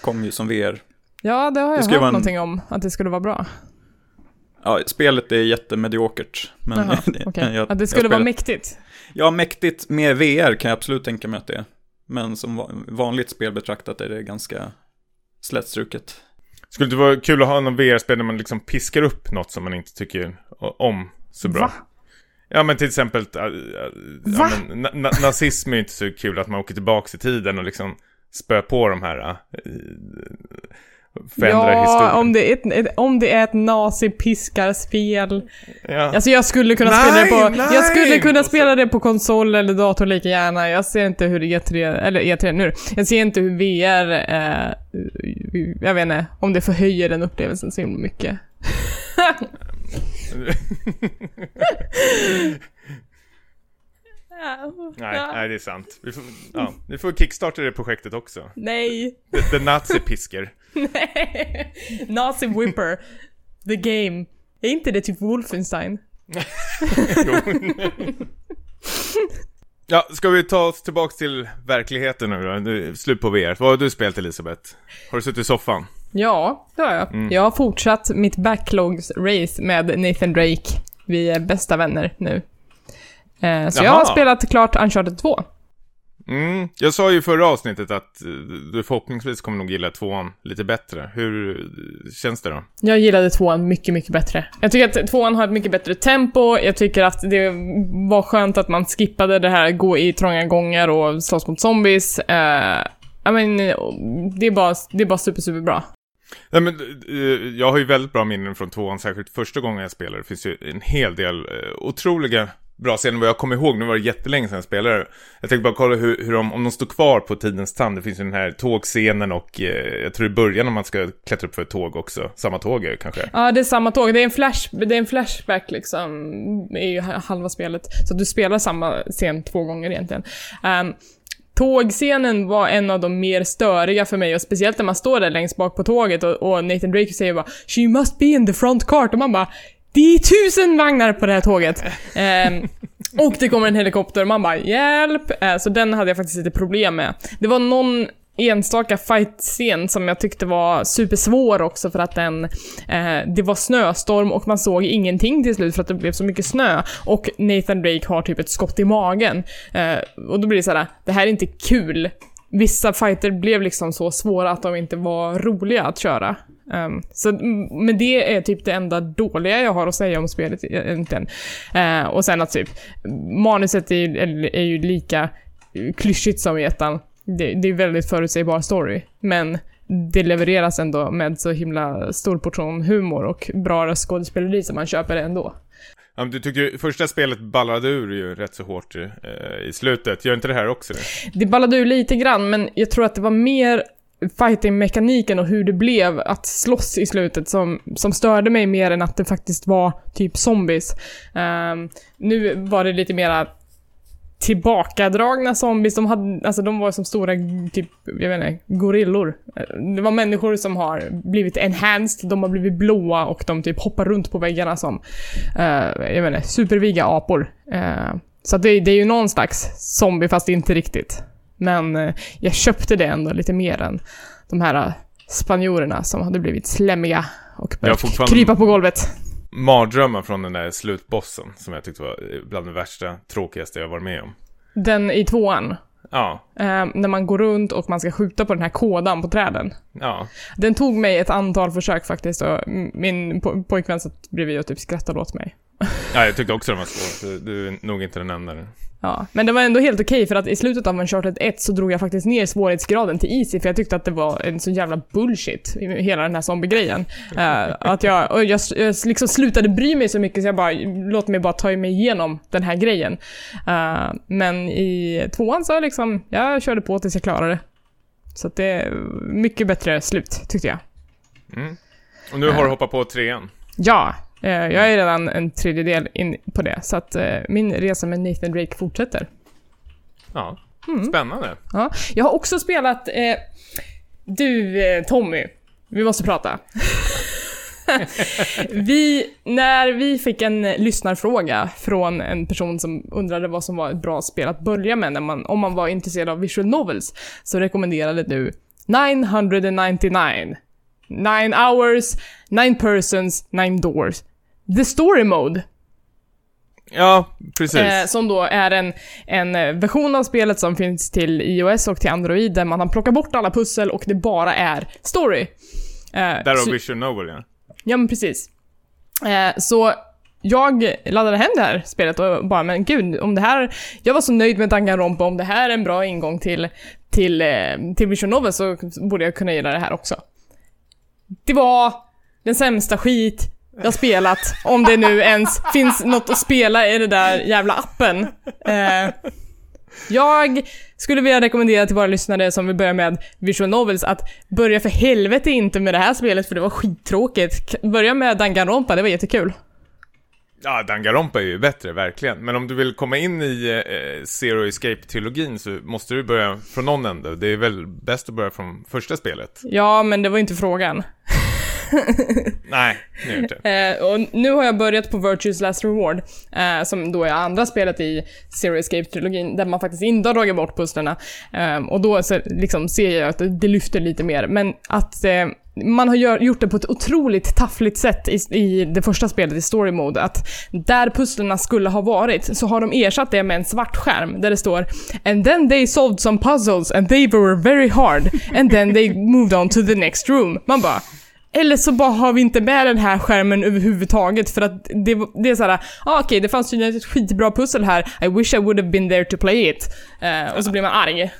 kom ju som VR. ja det har Det jag ska hört en- någonting om. Att det skulle vara bra. Ja, spelet är jättemediokert. Men det- okej. jag- Att det skulle vara mäktigt. Ja, mäktigt med VR kan jag absolut tänka mig att det är. Men som va- vanligt spel betraktat är det ganska slätstruket. Skulle det vara kul att ha någon VR-spel där man liksom piskar upp något som man inte tycker om så bra? Va? Ja men till exempel, äh, äh, ja, men, na na nazism är ju inte så kul att man åker tillbaks i tiden och liksom spö på de här, äh, förändrar Ja, historien. om det, är ett, ett, om det är ett nazipiskarspel. Ja. Alltså jag skulle kunna Nej, spela det på... nej! Jag skulle kunna spela det på konsol eller dator lika gärna. Jag ser inte hur E3, eller E3 nu. Jag ser inte hur VR, eh, jag vet inte, om det förhöjer den upplevelsen så himla mycket. nej, nej, det är sant. Vi får, ja, vi får kickstarta det projektet också. Nej. The, the Nazi-pisker. Nej. Nazi Whipper. The Game. Är inte det typ Wolfenstein? Ja, ska vi ta oss tillbaks till verkligheten nu då? Nu, Slut på VR. Vad har du spelat Elisabeth? Har du suttit i soffan? Ja, det har jag. Jag har fortsatt mitt backlogs-race med Nathan Drake. Vi är bästa vänner nu. Eh, så jag Jaha. har spelat klart Uncharted 2. Mm, jag sa ju i förra avsnittet att du förhoppningsvis kommer nog gilla tvåan lite bättre. Hur känns det då? Jag gillade tvåan mycket, mycket bättre. Jag tycker att tvåan har ett mycket bättre tempo. Jag tycker att det var skönt att man skippade det här gå i trånga gångar och slåss mot zombies. Eh, I mean, det är bara, det är bara super, super bra. Nej men, eh, jag har ju väldigt bra minnen från tvåan, särskilt första gången jag spelade. Det finns ju en hel del eh, otroliga bra scener vad jag kommer ihåg. Nu var det jättelänge sedan jag spelade. Jag tänkte bara kolla hur, hur de, om de står kvar på tidens tand. Det finns ju den här tågscenen och eh, jag tror i början om man ska klättra upp för ett tåg också. Samma tåg är det kanske. Ja, det är samma tåg. Det är en, flash, det är en flashback liksom, är ju halva spelet. Så att du spelar samma scen två gånger egentligen. Um, Tågscenen var en av de mer störiga för mig och speciellt när man står där längst bak på tåget och, och Nathan Drake säger bara “She must be in the front cart” och man bara “Det är tusen vagnar på det här tåget!” um, Och det kommer en helikopter och man bara “Hjälp!” uh, Så den hade jag faktiskt lite problem med. Det var någon enstaka fight-scen som jag tyckte var supersvår också för att den, eh, det var snöstorm och man såg ingenting till slut för att det blev så mycket snö. Och Nathan Drake har typ ett skott i magen. Eh, och då blir det såhär, det här är inte kul. Vissa fighter blev liksom så svåra att de inte var roliga att köra. Um, så, men det är typ det enda dåliga jag har att säga om spelet eh, egentligen. Uh, och sen att typ, manuset är, är, är ju lika klyschigt som i ettan det, det är väldigt förutsägbar story, men det levereras ändå med så himla stor portion humor och bra röstskådespeleri som man köper det ändå. Ja, du tycker första spelet ballade ur ju rätt så hårt eh, i slutet. Gör inte det här också det? Det ballade ur lite grann, men jag tror att det var mer fighting-mekaniken och hur det blev att slåss i slutet som, som störde mig mer än att det faktiskt var typ zombies. Um, nu var det lite mera tillbakadragna zombies. De, hade, alltså de var som stora, typ, jag vet inte, gorillor. Det var människor som har blivit enhanced, de har blivit blåa och de typ hoppar runt på väggarna som, uh, jag vet inte, superviga apor. Uh, så det, det, är ju någon slags zombie, fast inte riktigt. Men uh, jag köpte det ändå lite mer än de här spanjorerna som hade blivit slemmiga och börjat krypa på golvet mardrömmar från den där slutbossen som jag tyckte var bland det värsta, tråkigaste jag varit med om. Den i tvåan? Ja. Eh, när man går runt och man ska skjuta på den här kådan på träden. Ja. Den tog mig ett antal försök faktiskt och min po pojkvän satt bredvid och typ skrattade åt mig. Ja, jag tyckte också den var svår. Du är nog inte den enda. Ja, men det var ändå helt okej för att i slutet av Uncharted 1 så drog jag faktiskt ner svårighetsgraden till Easy för jag tyckte att det var en så jävla bullshit, hela den här zombie-grejen. Uh, att jag, och jag, jag liksom slutade bry mig så mycket så jag bara, låt mig bara ta mig igenom den här grejen. Uh, men i tvåan så liksom, jag körde på tills jag klarade det. Så det är mycket bättre slut, tyckte jag. Mm. Och nu har du hoppat på trean? Ja, Eh, jag är redan en tredjedel in på det, så att eh, min resa med Nathan Drake fortsätter. Ja, mm. spännande. Ja, jag har också spelat... Eh, du, eh, Tommy. Vi måste prata. vi, när vi fick en lyssnarfråga från en person som undrade vad som var ett bra spel att börja med när man, om man var intresserad av visual novels, så rekommenderade du 999. Nine hours, nine persons, nine doors. The Story Mode. Ja, precis. Eh, som då är en, en version av spelet som finns till iOS och till Android där man har plockat bort alla pussel och det bara är story. Eh, Därav Vision Novel ja. Ja men precis. Eh, så jag laddade hem det här spelet och bara, men gud, om det här... Jag var så nöjd med Danganronpa, om det här är en bra ingång till, till, eh, till Vision Novel så borde jag kunna gilla det här också. Det var den sämsta skit jag har spelat, om det nu ens finns något att spela i den där jävla appen. Eh, jag skulle vilja rekommendera till våra lyssnare som vill börja med visual novels att börja för helvete inte med det här spelet för det var skittråkigt. Börja med Danganronpa, det var jättekul. Ja, Danganronpa är ju bättre, verkligen. Men om du vill komma in i eh, Zero Escape-trilogin så måste du börja från någon ände. Det är väl bäst att börja från första spelet? Ja, men det var inte frågan. Nej, det inte. Eh, och nu har jag börjat på Virtues Last Reward, eh, som då är andra spelet i Zero Escape-trilogin, där man faktiskt inte har dragit bort pusslerna. Ehm, och då så, liksom, ser jag att det, lyfter lite mer, men att eh, man har gör, gjort det på ett otroligt taffligt sätt i, i det första spelet i story mode. Att där pusslerna skulle ha varit så har de ersatt det med en svart skärm där det står “And then they solved some puzzles and they were very hard and then they moved on to the next room”. Man bara eller så bara har vi inte med den här skärmen överhuvudtaget för att det, det är såhär, ah, okej okay, det fanns ju ett skitbra pussel här, I wish I would have been there to play it. Uh, och så blir man arg.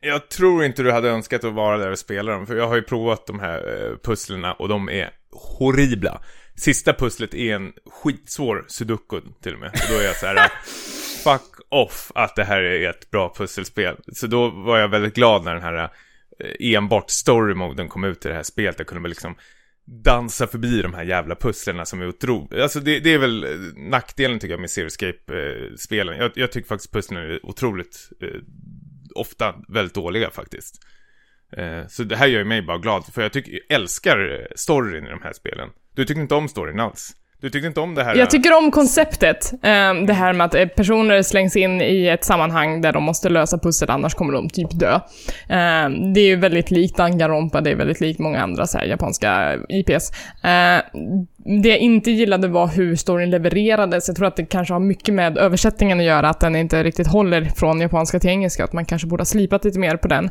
Jag tror inte du hade önskat att vara där och spela dem, för jag har ju provat de här eh, pusslerna och de är horribla. Sista pusslet är en skitsvår sudoku till och med. Och då är jag så här, fuck off att det här är ett bra pusselspel. Så då var jag väldigt glad när den här eh, enbart story-moden kom ut i det här spelet. Jag kunde väl liksom dansa förbi de här jävla pusslerna som är otroligt. Alltså det, det, är väl eh, nackdelen tycker jag med Seriescape-spelen. Eh, jag, jag, tycker faktiskt pusslen är otroligt, eh, ofta väldigt dåliga faktiskt. Eh, så det här gör mig bara glad, för jag tycker, jag älskar storyn i de här spelen. Du tycker inte om storyn alls? Du tyckte inte om det här? Jag tycker om konceptet. Ehm, det här med att eh, personer slängs in i ett sammanhang där de måste lösa pussel, annars kommer de typ dö. Ehm, det är ju väldigt likt Danganronpa, det är väldigt likt många andra så här, japanska IPs. Ehm, det jag inte gillade var hur storyn levererades. Jag tror att det kanske har mycket med översättningen att göra, att den inte riktigt håller från japanska till engelska. Att man kanske borde ha slipat lite mer på den.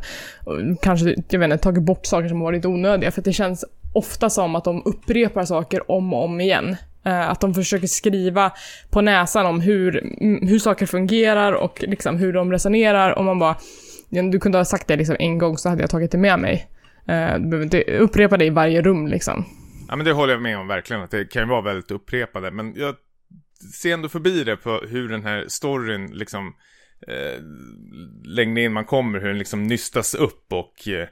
Kanske, jag vet inte, tagit bort saker som varit onödiga, för det känns ofta som att de upprepar saker om och om igen. Eh, att de försöker skriva på näsan om hur, mm, hur saker fungerar och liksom hur de resonerar och man bara Du kunde ha sagt det liksom en gång så hade jag tagit det med mig. Eh, du behöver inte upprepa det i varje rum liksom. Ja men det håller jag med om verkligen, att det kan ju vara väldigt upprepade. Men jag ser ändå förbi det på hur den här storyn liksom eh, längre in man kommer, hur den liksom nystas upp och eh,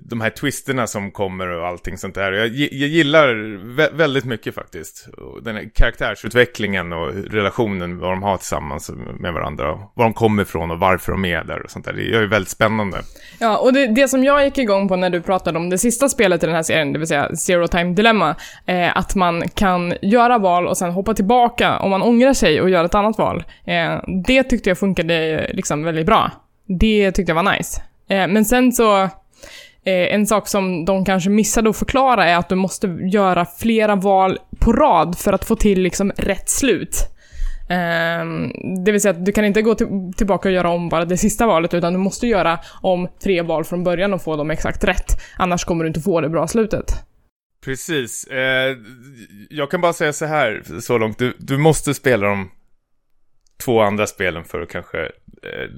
de här twisterna som kommer och allting sånt där. Jag, jag gillar vä väldigt mycket faktiskt. Den här karaktärsutvecklingen och relationen, vad de har tillsammans med varandra. Och var de kommer ifrån och varför de är där och sånt där. Det är ju väldigt spännande. Ja, och det, det, som jag gick igång på när du pratade om det sista spelet i den här serien, det vill säga Zero Time Dilemma, är att man kan göra val och sen hoppa tillbaka om man ångrar sig och gör ett annat val. Eh, det tyckte jag funkade eh, liksom väldigt bra. Det tyckte jag var nice. Eh, men sen så Eh, en sak som de kanske missade att förklara är att du måste göra flera val på rad för att få till liksom rätt slut. Eh, det vill säga att du kan inte gå till, tillbaka och göra om bara det sista valet, utan du måste göra om tre val från början och få dem exakt rätt. Annars kommer du inte få det bra slutet. Precis. Eh, jag kan bara säga så här, så långt. Du, du måste spela de två andra spelen för att kanske... Eh,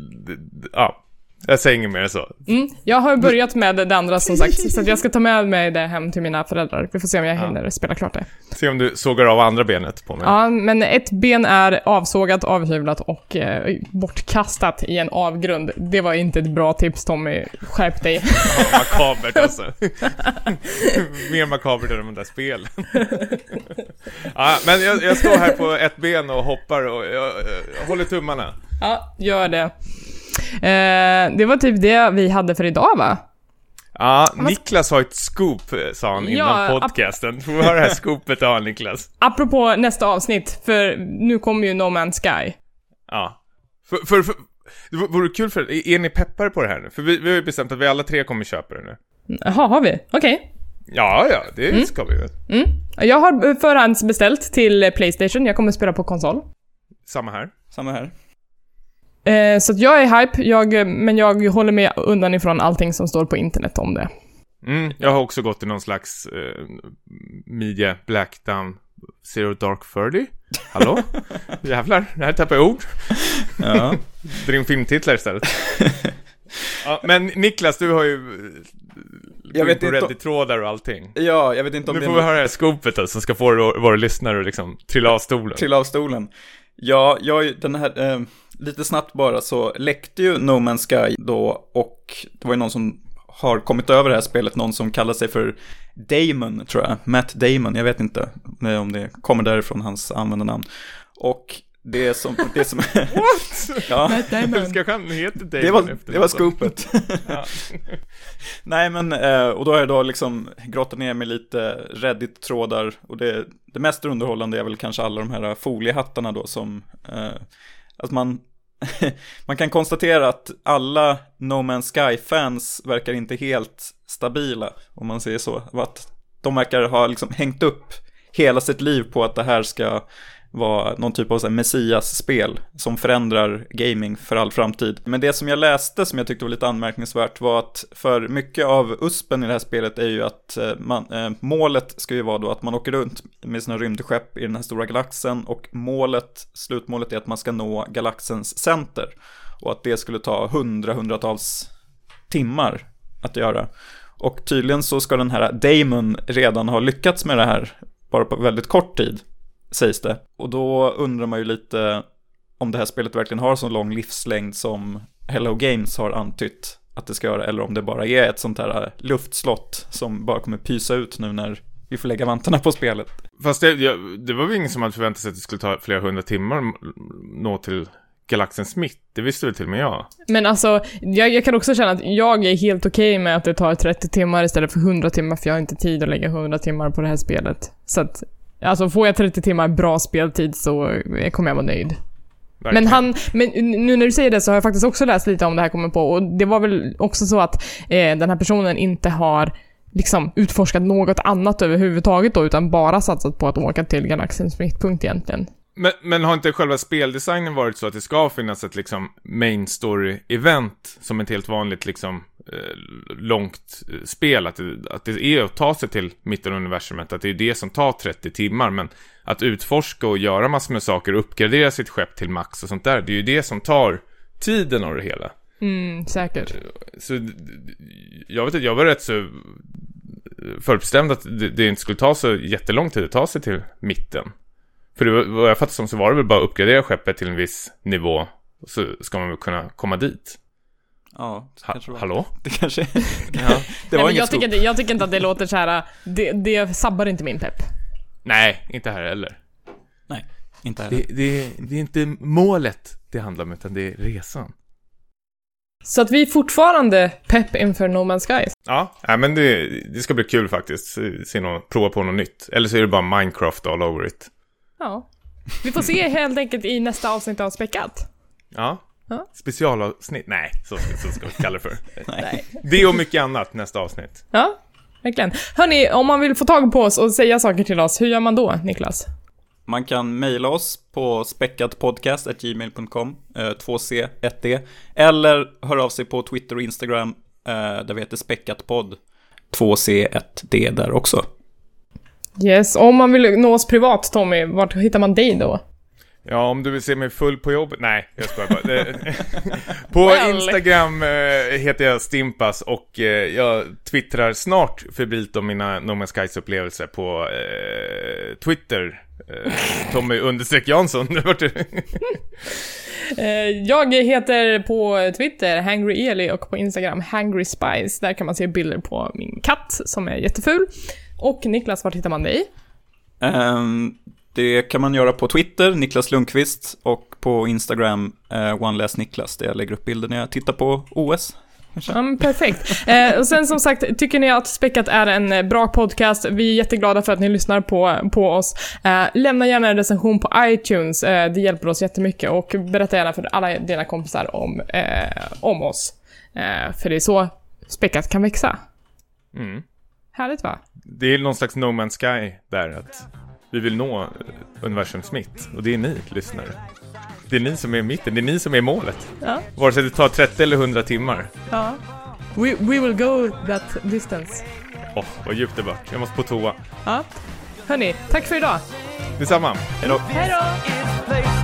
ja, jag säger inget mer än så. Mm, jag har börjat med det andra som sagt, så jag ska ta med mig det hem till mina föräldrar. Vi får se om jag hinner ja. spela klart det. Se om du sågar av andra benet på mig. Ja, men ett ben är avsågat, avhyvlat och eh, bortkastat i en avgrund. Det var inte ett bra tips Tommy, skärp dig. Ja, makabert alltså. Mer makabert än de där spelen. ja, men jag, jag, står här på ett ben och hoppar och jag, jag håller tummarna. Ja, gör det. Eh, det var typ det vi hade för idag va? Ja, Niklas har ett scoop, sa han innan ja, podcasten. Får vi höra det här scoopet du har, Niklas? Apropå nästa avsnitt, för nu kommer ju No Man's Sky. Ja. För, för, för det vore kul för är ni peppar på det här nu? För vi, vi har ju bestämt att vi alla tre kommer köpa det nu. Jaha, har vi? Okej. Okay. Ja, ja, det mm. ska vi väl. Mm. Jag har förhandsbeställt till Playstation, jag kommer spela på konsol. Samma här. Samma här. Eh, så jag är hype, jag, men jag håller mig undan ifrån allting som står på internet om det. Mm, jag har också gått i någon slags eh, media blackdown Zero Dark Thirty. Hallå? Jävlar, det här tappar jag ord. Ja. Dra in filmtitlar istället. ja, men Niklas, du har ju jag vet på Reddit-trådar och allting. Ja, jag vet inte om nu det... Nu får vi höra det här skopet då, som ska få våra lyssnare att liksom trilla av stolen. Trilla av stolen. Ja, jag, den här, eh, lite snabbt bara så läckte ju No Man's Sky då och det var ju någon som har kommit över det här spelet, någon som kallar sig för Damon, tror jag. Matt Damon, jag vet inte om det kommer därifrån, hans användarnamn. Och det som... Det som What? ja. Matt Damon. Ska han heta Damon det var, det var scoopet. Nej men, eh, och då har jag då liksom grottat ner mig lite Reddit-trådar och det, det mest underhållande är väl kanske alla de här foliehattarna då som, eh, att man man kan konstatera att alla No Man's Sky-fans verkar inte helt stabila, om man säger så. Att de verkar ha liksom hängt upp hela sitt liv på att det här ska var någon typ av Messias-spel som förändrar gaming för all framtid. Men det som jag läste som jag tyckte var lite anmärkningsvärt var att för mycket av USPen i det här spelet är ju att eh, man, eh, målet ska ju vara då att man åker runt med sina rymdskepp i den här stora galaxen och målet, slutmålet är att man ska nå galaxens center. och att det skulle ta hundra, hundratals timmar att göra. Och tydligen så ska den här Damon redan ha lyckats med det här bara på väldigt kort tid, sägs det. Och då undrar man ju lite om det här spelet verkligen har så lång livslängd som Hello Games har antytt att det ska göra, eller om det bara är ett sånt här luftslott som bara kommer pysa ut nu när vi får lägga vantarna på spelet. Fast det, ja, det var väl ingen som hade förväntat sig att det skulle ta flera hundra timmar att nå till galaxens mitt. Det visste väl till och med jag. Men alltså, jag, jag kan också känna att jag är helt okej med att det tar 30 timmar istället för 100 timmar, för jag har inte tid att lägga 100 timmar på det här spelet. Så att, alltså får jag 30 timmar bra speltid så kommer jag vara nöjd. Men Verkligen. han, men nu när du säger det så har jag faktiskt också läst lite om det här kommer på och det var väl också så att eh, den här personen inte har liksom utforskat något annat överhuvudtaget då, utan bara satsat på att åka till galaxens mittpunkt egentligen. Men, men har inte själva speldesignen varit så att det ska finnas ett liksom main story-event som ett helt vanligt liksom eh, långt eh, spel? Att det, att det är att ta sig till mitten av universumet, att det är det som tar 30 timmar, men att utforska och göra massor med saker och uppgradera sitt skepp till max och sånt där, det är ju det som tar tiden av det hela. Mm, säkert. Så d- d- jag vet inte, jag var rätt så förutbestämd att det, det inte skulle ta så jättelång tid att ta sig till mitten. För det, vad jag fattar som så var det väl bara att uppgradera skeppet till en viss nivå. Så ska man väl kunna komma dit. Ja, det Ha, kanske var. hallå? Det kanske... Ja. det Nej, var men inget jag, stort. tycker, inte- jag tycker inte att det låter så här. Det, det sabbar inte min pepp. Nej, inte här heller. Nej, inte heller. Det, det, det är inte målet det handlar om, utan det är resan. Så att vi är fortfarande pepp inför No Man's Skies. Ja, nej, men det, det ska bli kul faktiskt. Se, se något, prova på något nytt. Eller så är det bara Minecraft all over it. Ja. Vi får se helt enkelt i nästa avsnitt av Späckat. Ja. Ja. Specialavsnitt. Nej, så, så ska vi kalla det för. Nej. Det och mycket annat nästa avsnitt. Ja, verkligen. Hörni, om man vill få tag på oss och säga saker till oss, hur gör man då, Niklas? Man kan mejla oss på späckatpodcast.gmail.com, eh, 2C, 1D, eller höra av sig på Twitter och Instagram, eh, där vi heter späckatpodd, 2C, 1D där också. Yes, om man vill nå oss privat, Tommy, vart hittar man dig då? Ja, om du vill se mig full på jobbet. Nej, jag skojar bara. På Well. Instagram eh, heter jag Stimpas och eh, jag twittrar snart febrilt om mina No Man's Skies upplevelser på eh, Twitter. Eh, Tommy understreck Jansson. Vart det- Jag heter på Twitter Hangry Eli och på Instagram Hangry Spice. Där kan man se bilder på min katt som är jätteful. Och Niklas, vart hittar man dig? Ehm, det kan man göra på Twitter, Niklas Lundqvist, och på Instagram, eh, OneLessNiklas, där jag lägger upp bilder när jag tittar på OS. Men perfekt. Eh, och sen som sagt, tycker ni att Späckat är en eh, bra podcast? Vi är jätteglada för att ni lyssnar på, på oss. Eh, lämna gärna en recension på iTunes, eh, det hjälper oss jättemycket. Och berätta gärna för alla dina kompisar om, eh, om oss. Eh, för det är så Späckat kan växa. Mm. Härligt va? Det är någon slags No Man's Sky där att vi vill nå eh, universums mitt. Och det är ni, lyssnare. Det är ni som är mitten, det är ni som är målet. Ja. Vare sig det tar 30 eller 100 timmar. ja. We, we will go that distance. Åh, vad djupt det vart. Jag måste på toa. Ja. Hörni, tack för idag. Detsamma. Hejdå. Hej då! is place